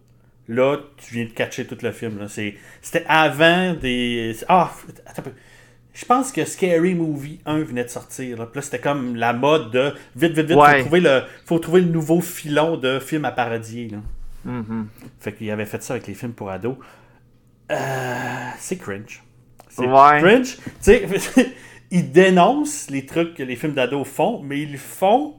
là, tu viens de catcher tout le film. là. C'est- C'était avant des. Ah, attends un peu. Je pense que Scary Movie 1 venait de sortir. Là. Puis là, c'était comme la mode de vite, vite, vite, Ouais. faut, trouver le, faut trouver le nouveau filon de film à parodier. Là. Mhm. Fait qu'il avait fait ça avec les films pour ados. Euh, c'est cringe. C'est Ouais. cringe. Tu sais, ils dénoncent les trucs que les films d'ados font, mais ils font,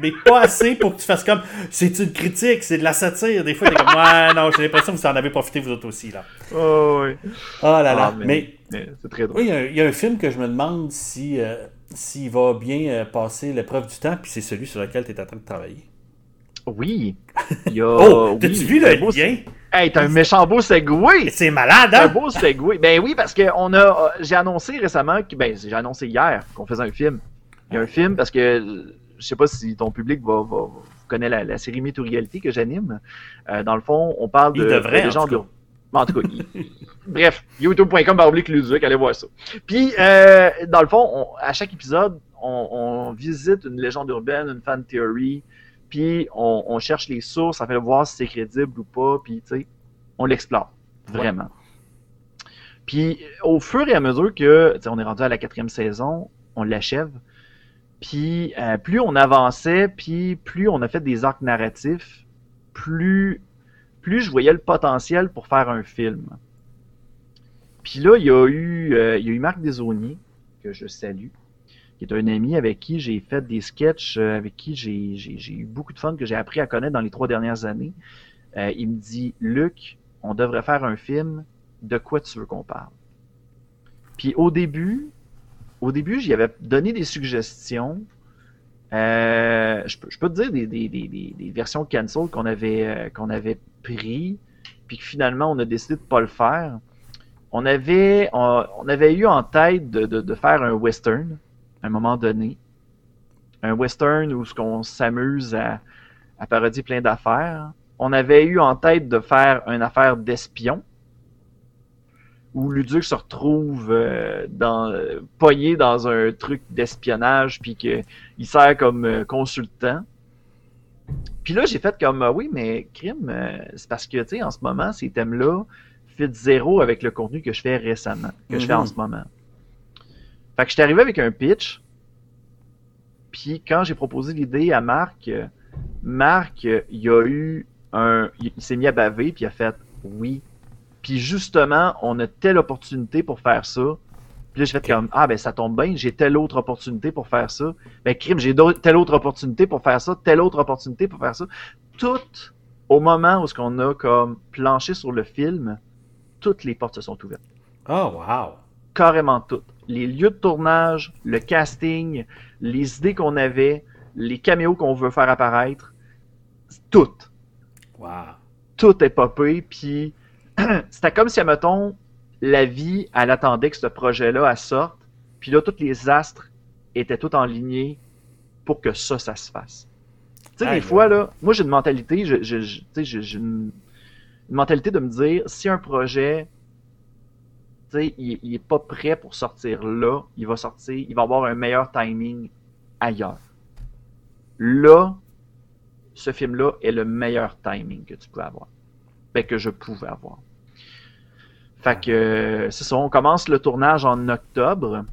mais pas assez pour que tu fasses comme c'est une critique, c'est de la satire. Des fois, t'es comme ouais, non, j'ai l'impression que vous en avez profité vous autres aussi. là. Oh, oui. Oh là là. Ah, mais mais, mais c'est très drôle. oui, il y, a un- il y a un film que je me demande si euh, s'il va bien euh, passer l'épreuve du temps, puis c'est celui sur lequel tu es en train de travailler. Oui. Il y a, Oh, oui, t'as-tu vu c'est le beau- lien? Hey, t'as un méchant beau segway! C'est malade, Un hein? beau segway. Ben oui, parce que on a, euh, j'ai annoncé récemment que, ben j'ai annoncé hier qu'on faisait un film. Il y a un film parce que je sais pas si ton public va, va, va- connaît la, la série Mythe ou Réalité que j'anime. Euh, dans le fond, on parle de, devrait, de en gens tout de. En tout cas, il- bref, youtube.com oblique Luduc, allez voir ça. Puis, euh, dans le fond, on- à chaque épisode, on, on visite une légende urbaine, une fan theory, puis on, on cherche les sources afin de voir si c'est crédible ou pas, puis tu sais, on l'explore, vraiment. Puis au fur et à mesure que, on est rendu à la quatrième saison, on l'achève. Puis euh, plus on avançait, puis plus on a fait des arcs narratifs, plus, plus je voyais le potentiel pour faire un film. Puis là, il y a eu, euh, il y a eu Marc Desauniers, que je salue, qui est un ami avec qui j'ai fait des sketchs, euh, avec qui j'ai, eu beaucoup de fun, que j'ai appris à connaître dans les trois dernières années. Il me dit, Luc, on devrait faire un film, de quoi tu veux qu'on parle? Puis au début, au début, j'y avais donné des suggestions. Euh, je, peux, te dire des, versions cancel qu'on avait, euh, qu'on avait pris, puis que finalement on a décidé de pas le faire. On avait, on, on avait eu en tête de, faire un western à un moment donné. Un western où qu'on s'amuse à parodier plein d'affaires. On avait eu en tête de faire une affaire d'espion où Luduc se retrouve euh, dans, pogné dans un truc d'espionnage, puis qu'il sert comme euh, consultant. Puis là, j'ai fait comme, euh, oui, mais crime, euh, c'est parce que, tu sais, en ce moment, ces thèmes-là fit zéro avec le contenu que je fais récemment, que je fais en Mhm. ce moment. Fait que je suis arrivé avec un pitch, puis quand j'ai proposé l'idée à Marc, Marc, il a eu un... Il il s'est mis à baver, puis il a fait, oui, puis justement, on a telle opportunité pour faire ça. Puis là, j'ai fait comme, ah ben ça tombe bien, j'ai telle autre opportunité pour faire ça. Ben crime, j'ai telle autre opportunité pour faire ça, telle autre opportunité pour faire ça. Tout au moment où ce qu'on a comme planché sur le film, toutes les portes se sont ouvertes. Oh, wow. Carrément toutes. Les lieux de tournage, le casting, les idées qu'on avait, les caméos qu'on veut faire apparaître, toutes Wow. tout est popé, puis c'était comme si, mettons, la vie, elle attendait que ce projet-là elle sorte, puis là, tous les astres étaient tout en lignée pour que ça, ça se fasse. Tu sais, des fois, là, moi, j'ai une mentalité, je, je, je- tu sais, j'ai j'ai une, une mentalité de me dire, si un projet, tu sais, il, il est pas prêt pour sortir là, il va sortir, il va avoir un meilleur timing ailleurs. Là, ce film-là est le meilleur timing que tu peux avoir. Ben, que je pouvais avoir. Fait que c'est ça, on commence le tournage en octobre.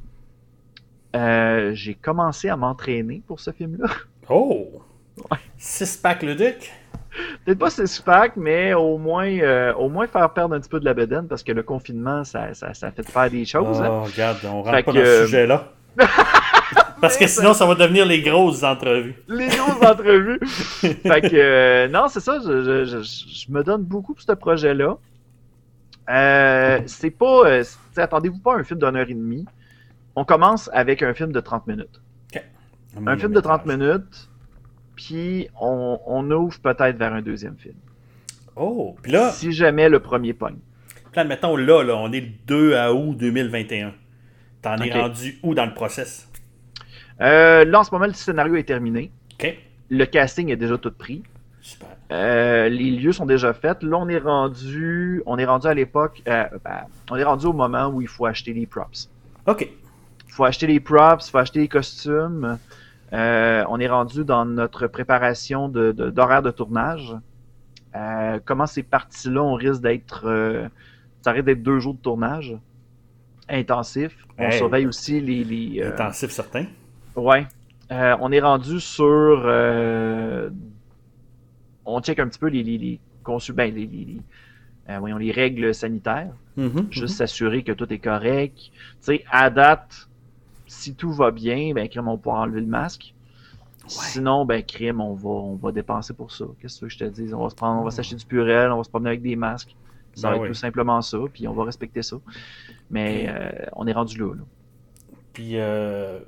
Euh, j'ai commencé à m'entraîner pour ce film-là. Oh! Ouais. Six pack le duc? Peut-être pas c'est pack, mais au moins, euh, au moins faire perdre un petit peu de la bedaine parce que le confinement, ça, ça, ça fait faire des choses. Oh, regarde, on Fait rentre pas que, dans ce euh, sujet-là. Parce que sinon, ça va devenir les grosses entrevues. Les grosses entrevues. fait que, euh, non, c'est ça, je, je, je, je me donne beaucoup pour ce projet-là. Euh, c'est pas. euh, attendez-vous pas à un film d'une heure et demie. On commence avec un film de 30 minutes. Un film de 30 minutes, puis on, on ouvre peut-être vers un deuxième film. Oh! Puis là, Si jamais le premier pogne. puis là, mettons, là, là, on est le 2 à août 2021. T'en es rendu où dans le process? Euh, là, en ce moment, le scénario est terminé. OK. Le casting est déjà tout pris. Super. Euh, les lieux sont déjà faits. Là, on est rendu, on est rendu à l'époque, euh, ben, on est rendu au moment où il faut acheter les props. OK. Il faut acheter les props, il faut acheter les costumes. Euh, on est rendu dans notre préparation de, de- d'horaire de tournage. Comment c'est parti là, on risque d'être, ça risque d'être deux jours de tournage intensif. On Hey. surveille aussi les, les, Intensif certain. Ouais. On est rendu sur. On check un petit peu les, les, les consul- ben, les, les- euh, voyons, les règles sanitaires. Mhm, Juste s'assurer que tout est correct. Tu sais, à date, si tout va bien, ben, crime, on pourra enlever le masque. Sinon, ben, crime, on va, on va dépenser pour ça. Qu'est-ce que tu veux que je te dise? On va se prendre, on va s'acheter du purel, on va se promener avec des masques. Ça Ben va être oui. tout simplement ça, puis on va respecter ça. Mais euh, on est rendu là. là. Puis, euh...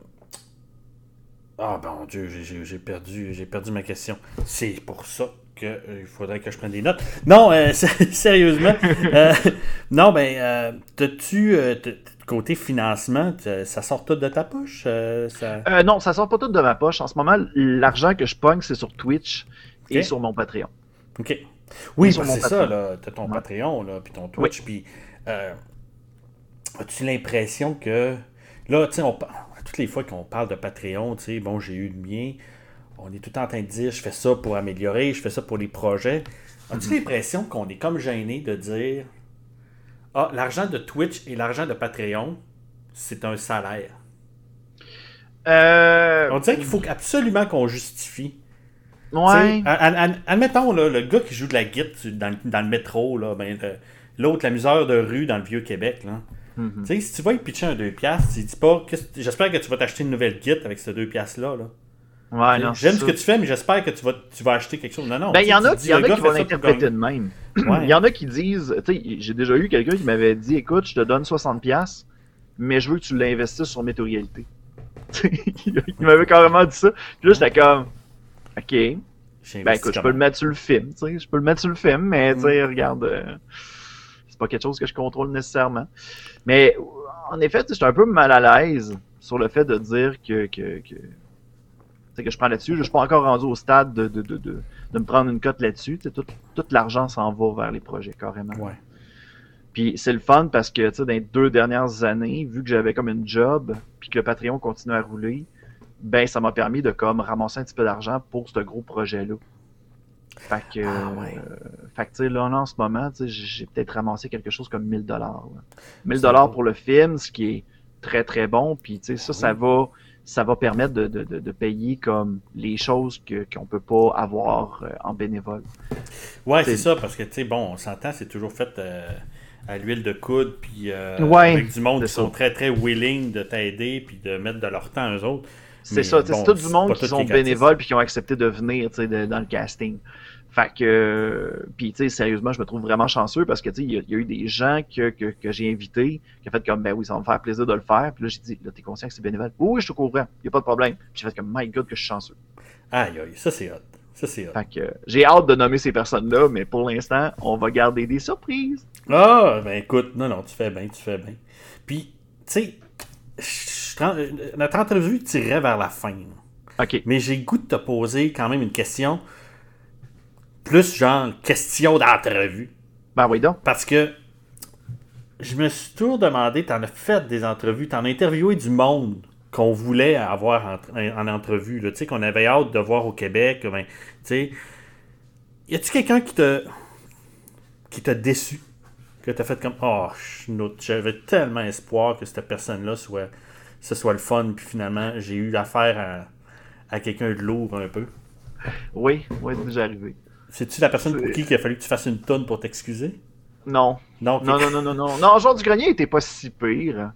ah bon Dieu, j'ai- perdu, j'ai perdu ma question. C'est pour ça que euh, il faudrait que je prenne des notes. Non, euh, sérieusement, euh, non, ben, euh, t'as-tu euh, t- t- côté financement, ça sort tout de ta poche, ça... Non, ça sort pas tout de ma poche. En ce moment, l'argent que je pogne, c'est sur Twitch et sur mon Patreon. Ok. Oui, mon c'est ça, là. T'as ton Ouais. Patreon, là, puis ton Twitch, puis as-tu l'impression que là, tu sais, on toutes les fois qu'on parle de Patreon, tu sais, bon, j'ai eu le mien, on est tout le temps en train de dire, je fais ça pour améliorer, je fais ça pour les projets. As-tu Mhm. l'impression qu'on est comme gêné de dire, ah, l'argent de Twitch et l'argent de Patreon, c'est un salaire. Euh, On dirait qu'il faut absolument qu'on justifie. ouais. Admettons, là, le gars qui joue de la guitare dans, le- dans le métro, là, ben, l'autre, la misère de rue dans le Vieux-Québec, là. Mhm. Tu sais, si tu vas y pitcher un 2$, piastres, tu dis pas, j'espère que tu vas t'acheter une nouvelle guitare avec ce 2$, piastres-là. Là. Ouais, non, J'aime ce que tu fais, mais j'espère que tu vas, tu vas acheter quelque chose. Non, non. Ben, il y en a, dis, il y en le a gars qui vont l'interpréter de même. Ouais. Il y en a qui disent, tu sais, j'ai déjà eu quelqu'un qui m'avait dit, écoute, je te donne 60$, mais je veux que tu l'investisses sur météo-réalité. il m'avait carrément dit ça. Puis là, j'étais comme, ok, ben écoute, je peux le mettre sur le film, tu sais, je peux le mettre sur le film, mais tu sais, Mm. regarde, euh, c'est pas quelque chose que je contrôle nécessairement. Mais en effet, tu sais, j'étais un peu mal à l'aise sur le fait de dire que, que, que je prends là-dessus. Je suis pas encore rendu au stade de, de, de, de, de me prendre une cote là-dessus. Tout, tout l'argent s'en va vers les projets, carrément. Ouais. Puis c'est le fun parce que, tu sais, dans les deux dernières années, vu que j'avais comme une job, puis que le Patreon continue à rouler, ben ça m'a permis de comme ramasser un petit peu d'argent pour ce gros projet-là. Fait que, Ah, ouais. euh, fait que, là, là, en ce moment, j'ai peut-être ramassé quelque chose comme 1000 dollars. 1000 C'est dollars pour le film, ce qui est très très bon. Puis, tu sais, ça, ça Oui. va, ça va permettre de, de, de, de payer comme les choses qu'on peut pas avoir euh, en bénévole. Ouais, C'est- ça, parce que, tu sais, bon, on s'entend, c'est toujours fait euh, à l'huile de coude, puis euh, Ouais, avec du monde qui sont très, très willing de t'aider, puis de mettre de leur temps eux autres. C'est ça, bon, c'est tout du monde qui sont bénévoles puis qui ont accepté de venir de- dans le casting. Fait que, puis tu sais, sérieusement, je me trouve vraiment chanceux parce que tu sais, il y, a- il y a eu des gens que, que, que j'ai invités qui ont fait comme, ben oui, ça va me faire plaisir de le faire. Puis là, j'ai dit, là, t'es conscient que c'est bénévole? Oui, oui, je suis au courant, il n'y a pas de problème. Puis j'ai fait comme, my god, que je suis chanceux. Aïe, aïe, ça c'est hot. Ça c'est hot. Fait que, j'ai hâte de nommer ces personnes-là, mais pour l'instant, on va garder des surprises. Ah, ben écoute, non, non, tu fais bien, tu fais bien. Puis, tu sais, je- je- notre entrevue tirait vers la fin. Mais j'ai goût de te poser quand même une question. Plus genre question d'entrevue. Ben oui, donc. Parce que je me suis toujours demandé, t'en as fait des entrevues, t'en as interviewé du monde qu'on voulait avoir en, en entrevue, tu sais, qu'on avait hâte de voir au Québec. Ben, tu sais, y a-tu quelqu'un qui t'a qui t'a déçu? que tu as fait comme Oh, j'avais tellement espoir que cette personne-là soit, ce soit le fun, puis finalement, j'ai eu affaire à, à quelqu'un de lourd un peu. Oui, oui, c'est déjà arrivé. C'est-tu la personne pour qui il a fallu que tu fasses une tonne pour t'excuser? Non. Non. Non, non, non, non, non. Non, Joueur du Grenier était pas si pire.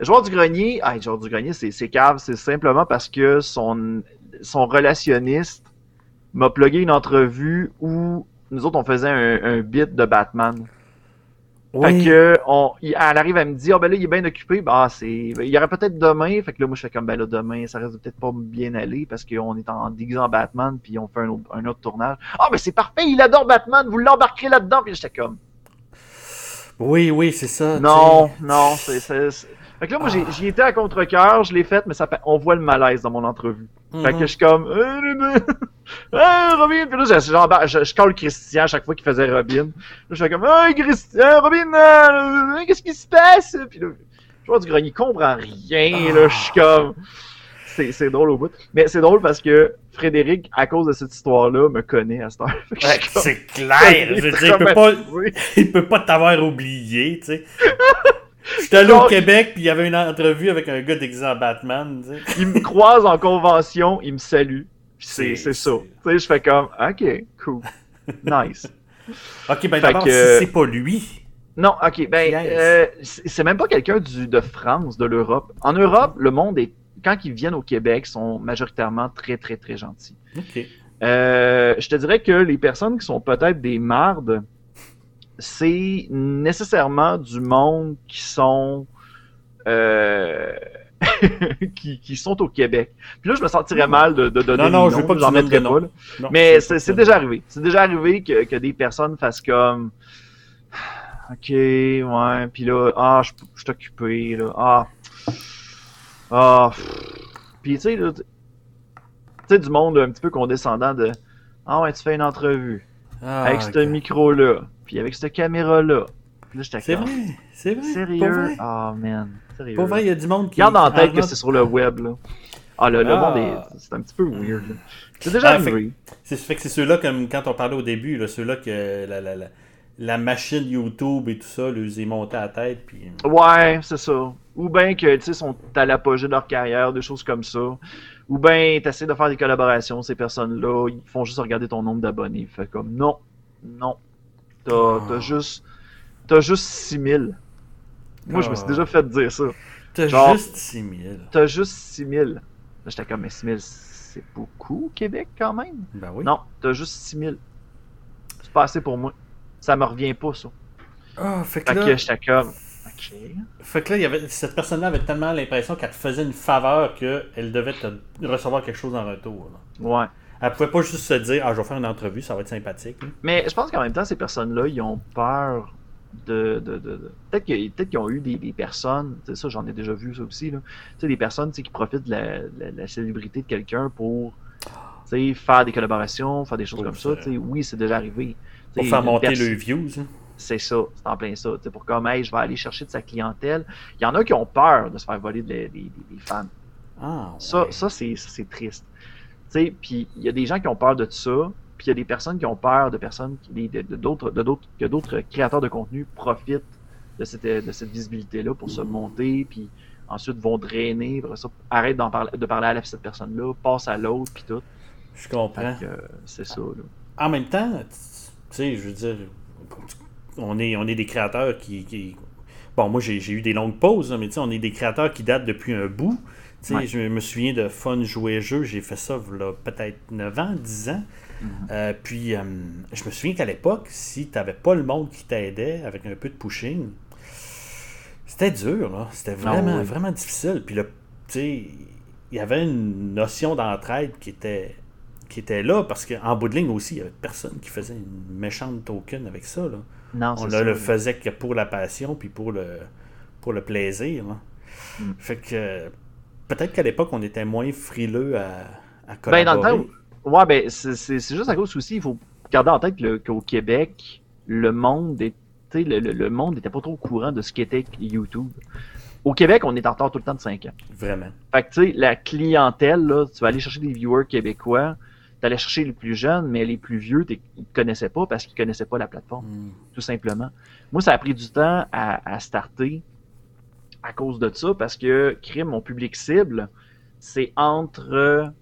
Joueur du Grenier, ah, Joueur du Grenier, c'est c'est cave, c'est simplement parce que son, son relationniste m'a plugué une entrevue où nous autres on faisait un, un bit de Batman. Fait Oui. que on, il- elle arrive à me dire, ah ben là, il est bien occupé, bah c'est. ben, il y aurait peut-être demain. Fait que là, moi je fais comme ben là demain, ça reste peut-être pas bien aller parce qu'on est en déguisé en Batman puis on fait un autre, un autre tournage. Ah ben c'est parfait, il adore Batman, vous l'embarquerez là-dedans, puis j'étais comme. Oui, oui, c'est ça. Non, non, c'est. Fait que là, moi, j'ai- j'y étais à contre-cœur, je l'ai fait, mais ça, fait- on voit le malaise dans mon entrevue. Fait que je suis comme. Hey, Robin! Puis là, je, genre, je, je colle Christian à chaque fois qu'il faisait Robin. Là, je fais comme. Hey, Christian, Robin, euh, euh, qu'est-ce qui se passe? Puis là, je vois du grenier, il comprend rien, là, je suis comme. C'est c'est drôle au bout. Mais c'est drôle parce que Frédéric, à cause de cette histoire-là, me connaît à cette heure. Ouais, suis c'est clair. Je veux dire, il peut pas, il peut pas t'avoir oublié, tu sais. J'étais allé au Québec, puis il y avait une entrevue avec un gars déguisé en Batman, tu sais. il me croise en convention, il me salue. C'est ça. Tu sais, je fais comme, ok, cool. Nice. Ok, ben d'abord, que- si c'est pas lui. Non, ok, ben, Yes. euh, c'est même pas quelqu'un de France, de l'Europe. En Europe, le monde est, quand ils viennent au Québec, sont majoritairement très, très, très gentils. Ok. Euh, je te dirais que les personnes qui sont peut-être des mardes, c'est nécessairement du monde qui sont euh, qui, qui sont au Québec. Puis là, je me sentirais mal de, de donner Non, non, je veux pas j'en mettrai de pas. là. Non, Mais c'est déjà arrivé. C'est déjà arrivé que, que des personnes fassent comme OK, ouais, puis là, ah, je je suis occupé, là, ah, ah, puis tu sais, tu sais, du monde un petit peu condescendant de, ah ouais, tu fais une entrevue Ah, avec ce micro-là, puis avec cette caméra-là. Là, j'étais C'est vrai, c'est vrai. Sérieux? Ah, man, sérieux. Pour vrai, il y a du monde qui. Garde en tête que c'est sur le web, là. Ah, le, le Ah. monde est, c'est un petit peu weird, là. C'est déjà Ah, arrivé. C'est fait que c'est ceux-là, comme quand on parlait au début, là, ceux-là que la, la, la, la machine YouTube et tout ça, les est monté à la tête. Puis... Ouais, c'est ça. Ou bien que, tu sais, sont à l'apogée de leur carrière, des choses comme ça. Ou bien t'essaies de faire des collaborations, ces personnes-là, ils font juste regarder ton nombre d'abonnés. Fait comme, non, non. T'as Ah. t'as juste, t'as juste 6000. Moi, je me suis Ah. déjà fait dire ça. T'as juste 6000. T'as juste 6000. Là, j'étais comme, mais 6000, c'est beaucoup au Québec quand même? Ben oui. Non, t'as juste 6000. C'est pas assez pour moi. Ça me revient pas, ça. Ah, fait que Fait là, que j'étais comme, ok. fait que là il y avait, cette personne-là avait tellement l'impression qu'elle te faisait une faveur qu'elle devait te recevoir quelque chose en retour. là. Ouais. Elle pouvait pas juste se dire Ah, je vais faire une entrevue, ça va être sympathique. Mais je pense qu'en même temps, ces personnes-là, ils ont peur de. de, de, de- Peut-être qu'ils peut ont eu des, des personnes, tu sais, ça j'en ai déjà vu ça aussi, là. Tu sais, des personnes tu sais, qui profitent de la, la- la célébrité de quelqu'un pour tu sais, faire des collaborations, faire des choses comme ça. Oui, c'est déjà arrivé. Pour faire monter le views. hein. C'est ça, c'est en plein ça. Pour comme, hey, je vais aller chercher de sa clientèle. Il y en a qui ont peur de se faire voler des, des fans. Ah, Ça, ouais. ça c'est ça, c'est triste. Tu sais, puis il y a des gens qui ont peur de ça, puis il y a des personnes qui ont peur de personnes qui d'autres de d'autres que d'autres créateurs de contenu profitent de cette de cette visibilité là pour se monter puis ensuite vont drainer, après ça arrête d'en parler de parler à cette personne là, passe à l'autre puis tout. Je comprends. Euh, c'est ça là. En même temps, tu sais, je veux dire, on est, on est des créateurs qui. qui- Bon, moi, j'ai eu des longues pauses, là, mais tu sais, on est des créateurs qui datent depuis un bout. Ouais. Je me souviens de Fun Jouer Jeu, j'ai fait ça peut-être 9 ans, 10 ans. Mhm. Euh, puis, euh, je me souviens qu'à l'époque, si tu n'avais pas le monde qui t'aidait avec un peu de pushing, c'était dur, là. C'était vraiment, oui. vraiment difficile. Puis, là, tu sais, il y avait une notion d'entraide qui était, qui était là, parce qu'en bout de ligne aussi, il n'y avait personne qui faisait une méchante token avec ça, là. Non, On ne le faisait que pour la passion, puis pour le, pour le plaisir. là. Mm. Fait que peut-être qu'à l'époque, on était moins frileux à, à Ben, dans le temps, ouais, ben, c'est juste à cause aussi, il faut garder en tête qu'au Québec, le monde tu sais, le, le- le monde n'était pas trop au courant de ce qu'était YouTube. Au Québec, on est en retard tout le temps de 5 ans. Vraiment. Fait que, tu sais, la clientèle, là, tu vas aller chercher des viewers québécois, allais chercher les plus jeunes, mais les plus vieux, ils ne connaissaient pas parce qu'ils ne connaissaient pas la plateforme, Hmm. tout simplement. Moi, ça a pris du temps à, à starter à cause de ça parce que crime, mon public cible, c'est entre. Là,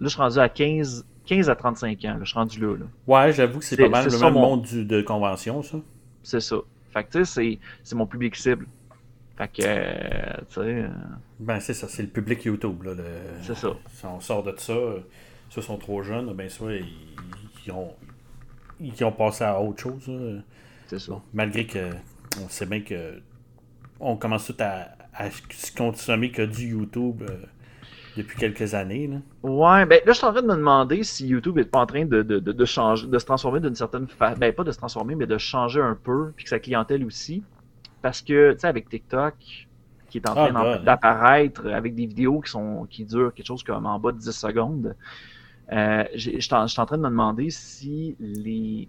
je suis rendu à 15, 15 à 35 ans. Là, je suis rendu là. là. Ouais, j'avoue que c'est pas mal le même mon- monde du- de convention, ça. C'est ça. Fait que, tu sais, c'est- mon public cible. Fait que, euh, tu sais, euh, Ben, c'est ça, c'est le public YouTube. Là, le- c'est ça. Si on sort de ça, euh, ceux sont trop jeunes, ben soit ils, ils ont, ils ont passé à autre chose. C'est ça. Malgré que on sait bien que on commence tout à, à se consommer que du YouTube euh, depuis quelques années. Là. Ouais, ben là, je suis en train de me demander si YouTube est pas en train de, de, de, de changer, de se transformer d'une certaine façon. Ben, pas de se transformer, mais de changer un peu, puis que sa clientèle aussi. Parce que, tu sais, avec TikTok, qui est en Ah, train God. d'apparaître avec des vidéos qui sont qui durent quelque chose comme en bas de 10 secondes, euh, j'ai- je suis en, je suis en train de me demander si les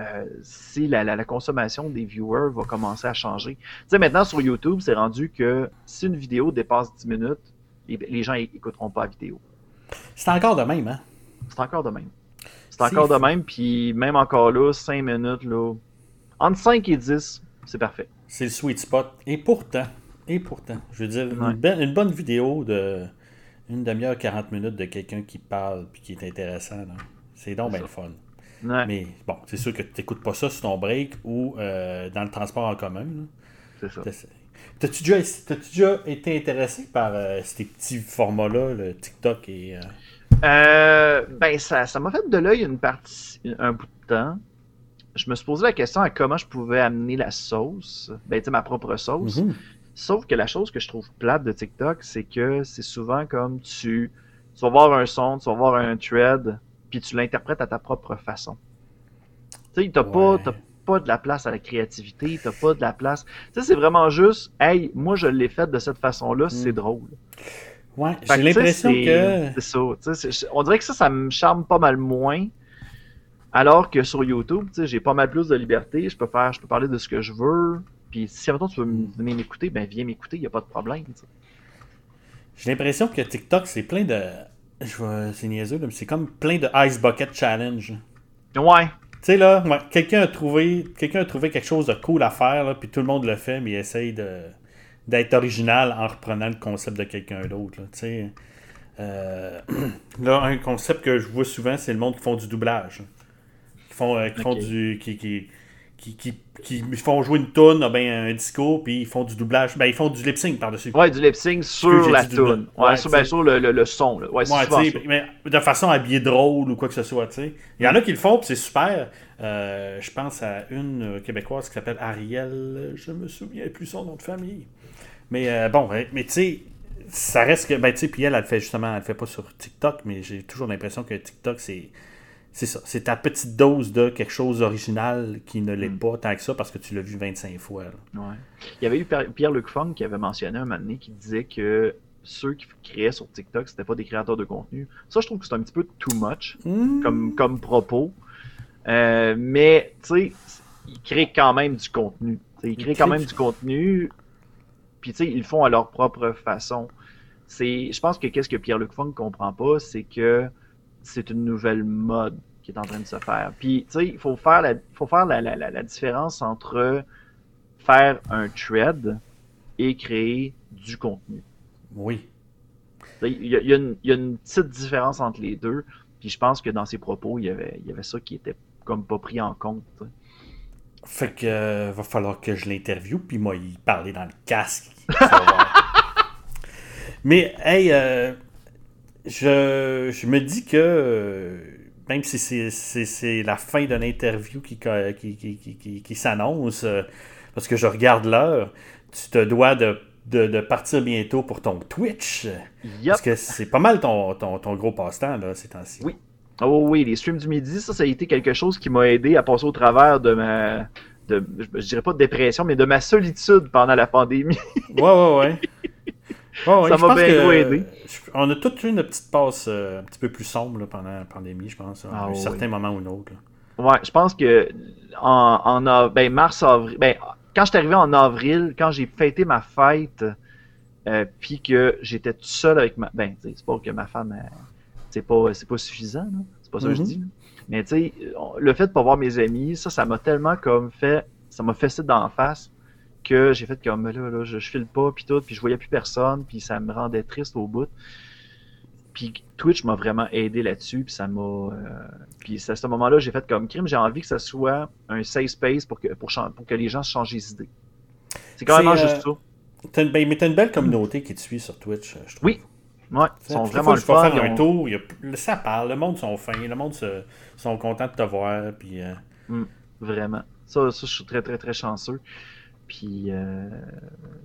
euh, si la, la, la consommation des viewers va commencer à changer. Tu sais, maintenant sur YouTube, c'est rendu que si une vidéo dépasse 10 minutes, les, les gens écouteront pas la vidéo. C'est encore de même, hein? C'est encore de même. C'est encore de même, puis même encore là, 5 minutes, là. Entre 5 et 10, c'est parfait. C'est le sweet spot. Et pourtant, et pourtant, je veux dire, Ouais. une, belle- une bonne vidéo de une demi-heure, 40 minutes de quelqu'un qui parle puis qui est intéressant, c'est donc bien le fun. Ouais, Mais bon, c'est sûr que tu n'écoutes pas ça sur ton break ou euh, dans le transport en commun. là. c'est ça. T'as- T'as-tu déjà, t'as-tu déjà été intéressé par euh, ces petits formats-là, le TikTok et. euh, Euh, ben, ça ça m'a fait de l'œil une partie, un bout de temps. Je me suis posé la question à comment je pouvais amener la sauce, ben, tu sais, ma propre sauce. mhm. Sauf que la chose que je trouve plate de TikTok, c'est que c'est souvent comme tu, tu vas voir un son, tu vas voir un thread, puis tu l'interprètes à ta propre façon. Tu sais, t'as pas, Ouais. t'as pas de la place à la créativité, t'as pas de la place. Tu sais, c'est vraiment juste, hey, moi je l'ai fait de cette façon-là, c'est Mm. drôle. Ouais, j'ai l'impression que. C'est ça. On dirait que ça, ça me charme pas mal moins. Alors que sur YouTube, tu sais, j'ai pas mal plus de liberté. Je peux faire, je peux parler de ce que je veux. Puis si maintenant tu veux m- venir m'écouter, ben viens m'écouter, y a pas de problème. J'ai l'impression que TikTok, c'est plein de. Je vois, c'est niaiseux, mais c'est comme plein de Ice Bucket Challenge. Ouais, Tu sais, là, ouais, quelqu'un a trouvé quelqu'un a trouvé quelque chose de cool à faire, là, puis tout le monde le fait, mais il essaye de, d'être original en reprenant le concept de quelqu'un d'autre. là, Tu sais, Euh, là, un concept que je vois souvent, c'est le monde qui font du doublage. Qui font, euh, qui font du. Qui, qui, qui, qui, qui font jouer une toune, ah ben, un disco, puis ils font du doublage. Ben, ils font du lip sync par-dessus. ouais, du lip sync sur la tune. Ouais, Ouais, sur, ben, sur le, le, le son. Là. Ouais, c'est Ouais, mais de façon habillée drôle ou quoi que ce soit, tu sais. Il y en a qui le font, puis c'est super. Euh, je pense à une euh, québécoise qui s'appelle Ariel, je me souviens plus son nom de famille. Mais euh, bon, mais tu sais, ça reste que, ben tu sais, puis elle, elle le fait justement, elle le fait pas sur TikTok, mais j'ai toujours l'impression que TikTok, c'est. C'est ça, c'est ta petite dose de quelque chose d'original qui ne l'est Mm. pas tant que ça parce que tu l'as vu 25 fois. là. Ouais. Il y avait eu Pierre- Pierre-Luc Funk qui avait mentionné un moment donné qui disait que ceux qui créaient sur TikTok, c'était pas des créateurs de contenu. Ça, je trouve que c'est un petit peu too much. Hmm. comme, comme propos. Euh, mais, tu sais, ils créent quand même du contenu. Ils créent quand même du- contenu, puis tu sais, ils le font à leur propre façon. Je pense que qu'est-ce que Pierre-Luc Funk comprend pas, c'est que c'est une nouvelle mode qui est en train de se faire. Puis, tu sais, il faut faire, la, faut faire la, la, la, la différence entre faire un thread et créer du contenu. Oui. Il y, a, il y a une, il y a une petite différence entre les deux. Puis je pense que dans ses propos, il y avait, il y avait ça qui était comme pas pris en compte. Fait que euh, va falloir que je l'interviewe, puis moi, il parlait dans le casque. Mais, hey, euh, je, je me dis que euh, même si c'est- la fin de l'interview qui, qui, qui, qui, s'annonce, euh, parce que je regarde l'heure, tu te dois de, de, de partir bientôt pour ton Twitch. Parce que c'est pas mal ton, ton, ton gros passe-temps, ces temps-ci. Oui. Oh oui, les streams du midi, ça, ça a été quelque chose qui m'a aidé à passer au travers de ma. De, je, je dirais pas de dépression, mais de ma solitude pendant la pandémie. Ouais, ouais, ouais. Ça m'a bien aidé. On a tous eu une petite passe euh, un petit peu plus sombre là, pendant la pandémie, je pense. À Ah, un oui. certain moment ou un autre. Ouais, je pense que en, ben, mars, avril. Ben, quand je suis arrivé en avril, quand j'ai fêté ma fête, euh, puis que j'étais tout seul avec ma. Ben, c'est pas que ma femme. c'est pas, pas suffisant. C'est pas ça que je Mhm. dis. là. Mais tu sais, le fait de pas voir mes amis, ça, ça m'a tellement comme fait, ça m'a fessé d'en face que j'ai fait comme là, là, je, je file pas, puis tout, puis je voyais plus personne, puis ça me rendait triste au bout. Puis Twitch m'a vraiment aidé là-dessus, puis ça m'a. euh, puis c'est à ce moment-là, j'ai fait comme crime, j'ai envie que ça soit un safe space pour que, pour, que les gens changent les idées. C'est carrément C'est, euh, juste ça. T'as une, ben, mais t'as une belle communauté qui te suit sur Twitch, euh, je trouve. Oui, Ouais, ils sont vraiment le fun. faire un tour, il y a- ça parle, le monde sont fins, le monde se- sont contents de te voir, puis euh, Vraiment. Ça, ça, je suis très, très, très chanceux. Puis, euh,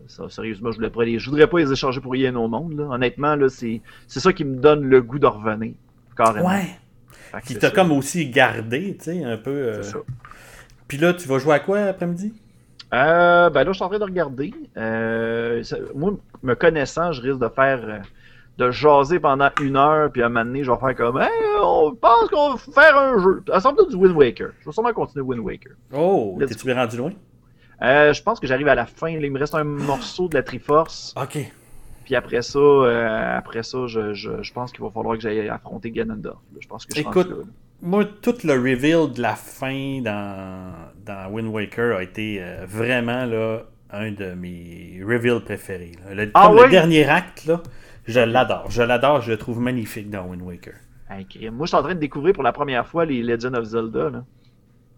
ça, sérieusement, je voudrais pas les, je voudrais pas les échanger pour rien au monde. Là. Honnêtement, là, c'est, c'est ça qui me donne le goût de revenir. Carrément. ouais. T'as ça. comme aussi gardé, tu sais, un peu. euh, C'est ça. Puis là, tu vas jouer à quoi après-midi? Euh, ben là, je suis en train de regarder. Euh, ça- moi, me connaissant, je risque de faire. euh, de jaser pendant une heure, puis à un moment donné, je vais faire comme. Hey, on pense qu'on va faire un jeu. Ça ressemble à du Wind Waker. Je vais sûrement continuer Wind Waker. Oh, Let's t'es-tu bien rendu loin? Euh, je pense que j'arrive à la fin. il me reste un morceau de la Triforce. Ok. Puis après ça, euh, après ça, je, je, je pense qu'il va falloir que j'aille affronter Ganondorf. Je pense que je Écoute. Moi, tout le reveal de la fin dans, dans Wind Waker a été euh, vraiment là, un de mes reveals préférés. Le, Ah comme oui? le dernier acte, là, je l'adore. Je l'adore, je le trouve magnifique dans Wind Waker. Crime. Moi, je suis en train de découvrir pour la première fois les Legend of Zelda. Là.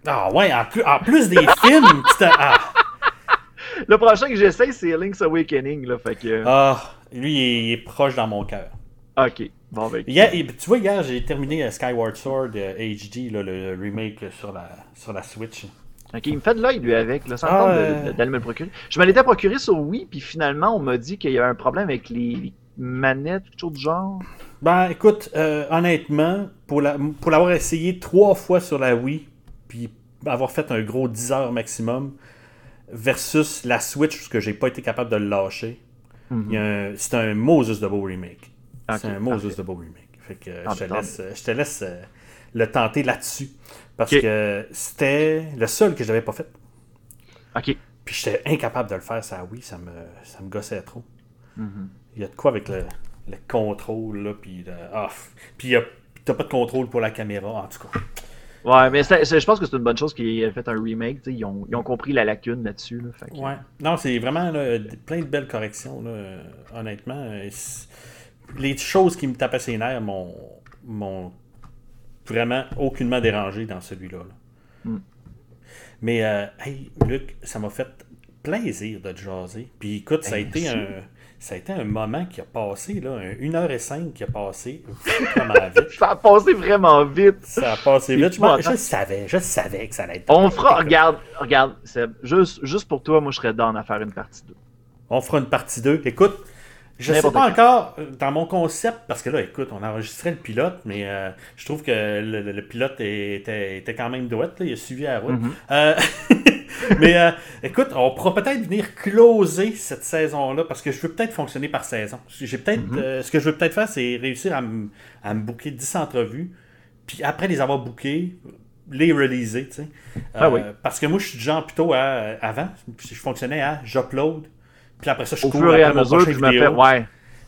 Ah ouais, en plus, en plus des films, ah, Le prochain que j'essaye, c'est Link's Awakening. Là, fait que... ah, lui, il est, il est proche dans mon cœur. Ok. Bon, ben, Hier- tu vois, hier, j'ai terminé euh, Skyward Sword euh, HD, là, le remake sur la, sur la Switch. Ok, il me fait de l'œil, lui, avec. Là, sans Ah, euh. d'aller me le procurer. Je me l'étais procuré sur Wii, puis finalement, on m'a dit qu'il y avait un problème avec les, manettes, quelque chose du genre. Ben, écoute, euh, honnêtement, pour la- pour l'avoir essayé trois fois sur la Wii, puis avoir fait un gros 10 heures maximum, versus la Switch, parce que j'ai pas été capable de le lâcher, Mhm. c'est un Moses de beau remake. C'est un Moses parfait. de beau remake. Fait que Ah, je, te laisse, je te laisse le tenter là-dessus. Parce que c'était le seul que j'avais pas fait. Ok. Puis j'étais incapable de le faire, ça oui, ça me, ça me gossait trop. Mhm. Il y a de quoi avec le, le contrôle, là, puis le- ah, puis t'as pas de contrôle pour la caméra, en tout cas. Ouais, mais je pense que c'est une bonne chose qu'ils aient fait un remake. Ils ont, ils ont compris la lacune là-dessus. Là, fait que- Ouais. Non, c'est vraiment là, plein de belles corrections, là, euh, honnêtement. Les choses qui me tapaient ses nerfs m'ont m'ont vraiment aucunement dérangé dans celui-là. là. Mm. Mais, euh, hey, Luc, ça m'a fait plaisir de te jaser. Puis écoute, ça a, Hey, été un, ça a été un moment qui a passé, là, un 1h05 qui a passé vraiment vite. Ça a passé vraiment vite. Ça a passé vite. Je, savais, je savais que ça allait être. On fera, regarde, regarde, Seb, juste, juste pour toi, moi je serais down à faire une partie 2. On fera une partie 2. Écoute, je sais N'importe pas encore euh, dans mon concept, parce que là, écoute, on a enregistré le pilote, mais euh, je trouve que le, le- le pilote était, était quand même douette, là, il a suivi la route. Mhm. Euh, mais euh, écoute, on pourra peut-être venir closer cette saison-là, parce que je veux peut-être fonctionner par saison. J'ai peut-être, Mhm. euh, ce que je veux peut-être faire, c'est réussir à, me- à me booker 10 entrevues, puis après les avoir bookées, les releaser, tu sais. Ah oui. Parce que moi, je suis du genre plutôt à, avant, je fonctionnais à j'upload, puis après ça, je Au cours fur et à après mon mesure, je vidéo. Ouais.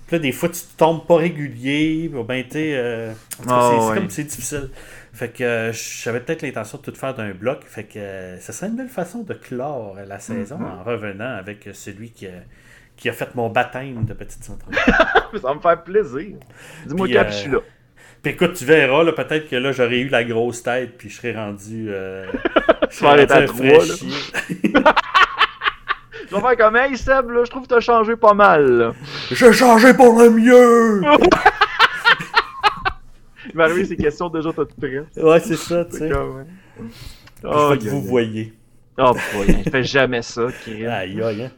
Puis là, des fois, tu tombes pas régulier. Ben, tu sais, euh, Ah, c'est- c'est ouais. comme c'est difficile. Fait que euh, j'avais peut-être l'intention de tout faire d'un bloc. Fait que euh, ce serait une belle façon de clore la saison Mm-hmm. en revenant avec celui qui a, qui a fait mon baptême de petite entrevue. Ça va me faire plaisir. Dis-moi Puis, quand euh, je suis là. puis écoute, tu verras, là, peut-être que là, j'aurais eu la grosse tête, puis je serais rendu. Euh, je vas arrêter à là. Je vais faire comme, hey Seb, là, je trouve que t'as changé pas mal. J'ai changé pour le mieux! Il m'est arrivé ces questions déjà toutes prêtes. ouais, c'est ça, tu sais. Comme, Oh, que vous voyez. Oh, boy, il fait jamais ça, Kirill. Aïe, aïe, hein.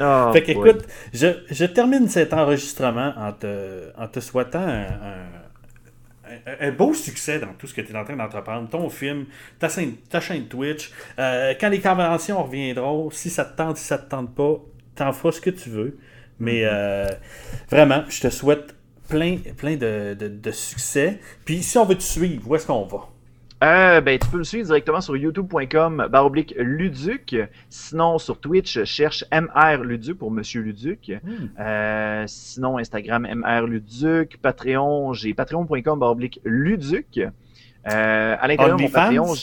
Oh, Fait que, boy. écoute, je, je termine cet enregistrement en te, en te souhaitant un, un- un- un beau succès dans tout ce que tu es en train d'entreprendre. Ton film, ta chaîne, ta chaîne Twitch. Euh, quand les conventions reviendront, si ça te tente, si ça te tente pas, t'en feras ce que tu veux. Mais Mm-hmm. euh, vraiment, je te souhaite plein, plein de, de- de succès. Puis si on veut te suivre, où est-ce qu'on va? Euh, ben, tu peux me suivre directement sur youtube.com baroblique Luduc. Sinon, sur Twitch, cherche MR Luduc pour Monsieur Luduc. Hmm. Euh, sinon, Instagram MR Luduc. Patreon, j'ai patreon.com baroblique Luduc. Euh, à l'intérieur de mon? Patreon,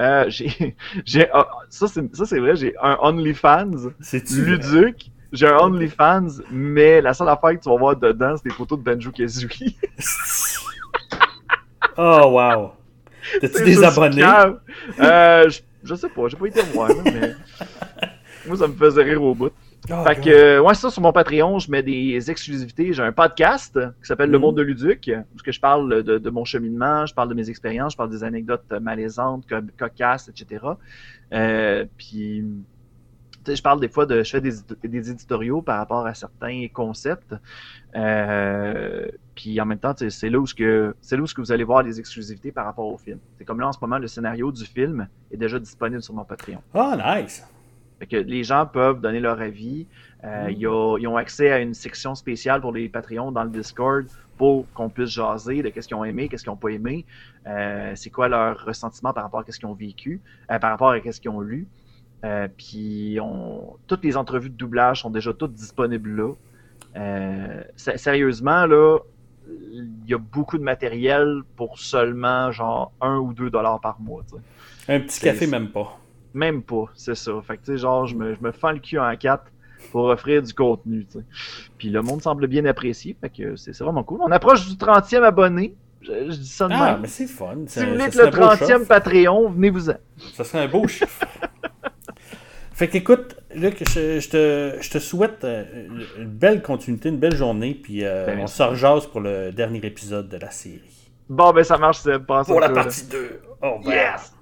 euh, j'ai, j'ai, ah, ça c'est, ça c'est vrai, j'ai un OnlyFans Luduc. J'ai un OnlyFans, mais la seule affaire que tu vas voir dedans, c'est des photos de Benjo Kazooie. Oh, wow. T'as-tu des abonnés? Euh, je, je sais pas, j'ai pas été voir, mais. Moi, ça me faisait rire au bout. Oh, fait que, euh, ouais, ça, sur mon Patreon, je mets des exclusivités. J'ai un podcast qui s'appelle Le Mhm. Monde de Luduc, où je parle de, de mon cheminement, je parle de mes expériences, je parle des anecdotes malaisantes, co- cocasses, etc. Euh, puis, je parle des fois de. Je fais des, des éditoriaux par rapport à certains concepts. Euh, puis en même temps, c'est là où ce que c'est là où ce que vous allez voir les exclusivités par rapport au film. C'est comme là en ce moment, le scénario du film est déjà disponible sur mon Patreon. Oh, nice. Fait que les gens peuvent donner leur avis. Euh, Mm. ils ont accès à une section spéciale pour les Patreons dans le Discord pour qu'on puisse jaser de qu'est-ce qu'ils ont aimé, qu'est-ce qu'ils n'ont pas aimé, euh, c'est quoi leur ressentiment par rapport à qu'est-ce qu'ils ont vécu, euh, par rapport à qu'est-ce qu'ils ont lu. Euh, puis on... toutes les entrevues de doublage sont déjà toutes disponibles là. Euh, sé- sérieusement, là, il y a beaucoup de matériel pour seulement genre 1 ou 2 dollars par mois. Un petit café, même pas. Même pas, c'est ça. Fait que, tu sais, genre, je me, je me fends le cul en quatre pour offrir du contenu. Puis le monde semble bien apprécier, fait que c'est vraiment cool. On approche du 30e abonné. Je, je dis ça de Ah, même. mais c'est fun. Si vous voulez le un beau 30e chiffre. Patreon, venez-vous-en. Ça serait un beau chiffre. fait qu'écoute, Luc, je, je te, je te souhaite euh, une belle continuité, une belle journée, puis euh, Ben, on se rejase pour le dernier épisode de la série. Bon, ben ça marche, c'est pas Pour la partie 2. Oh, ben. Yes!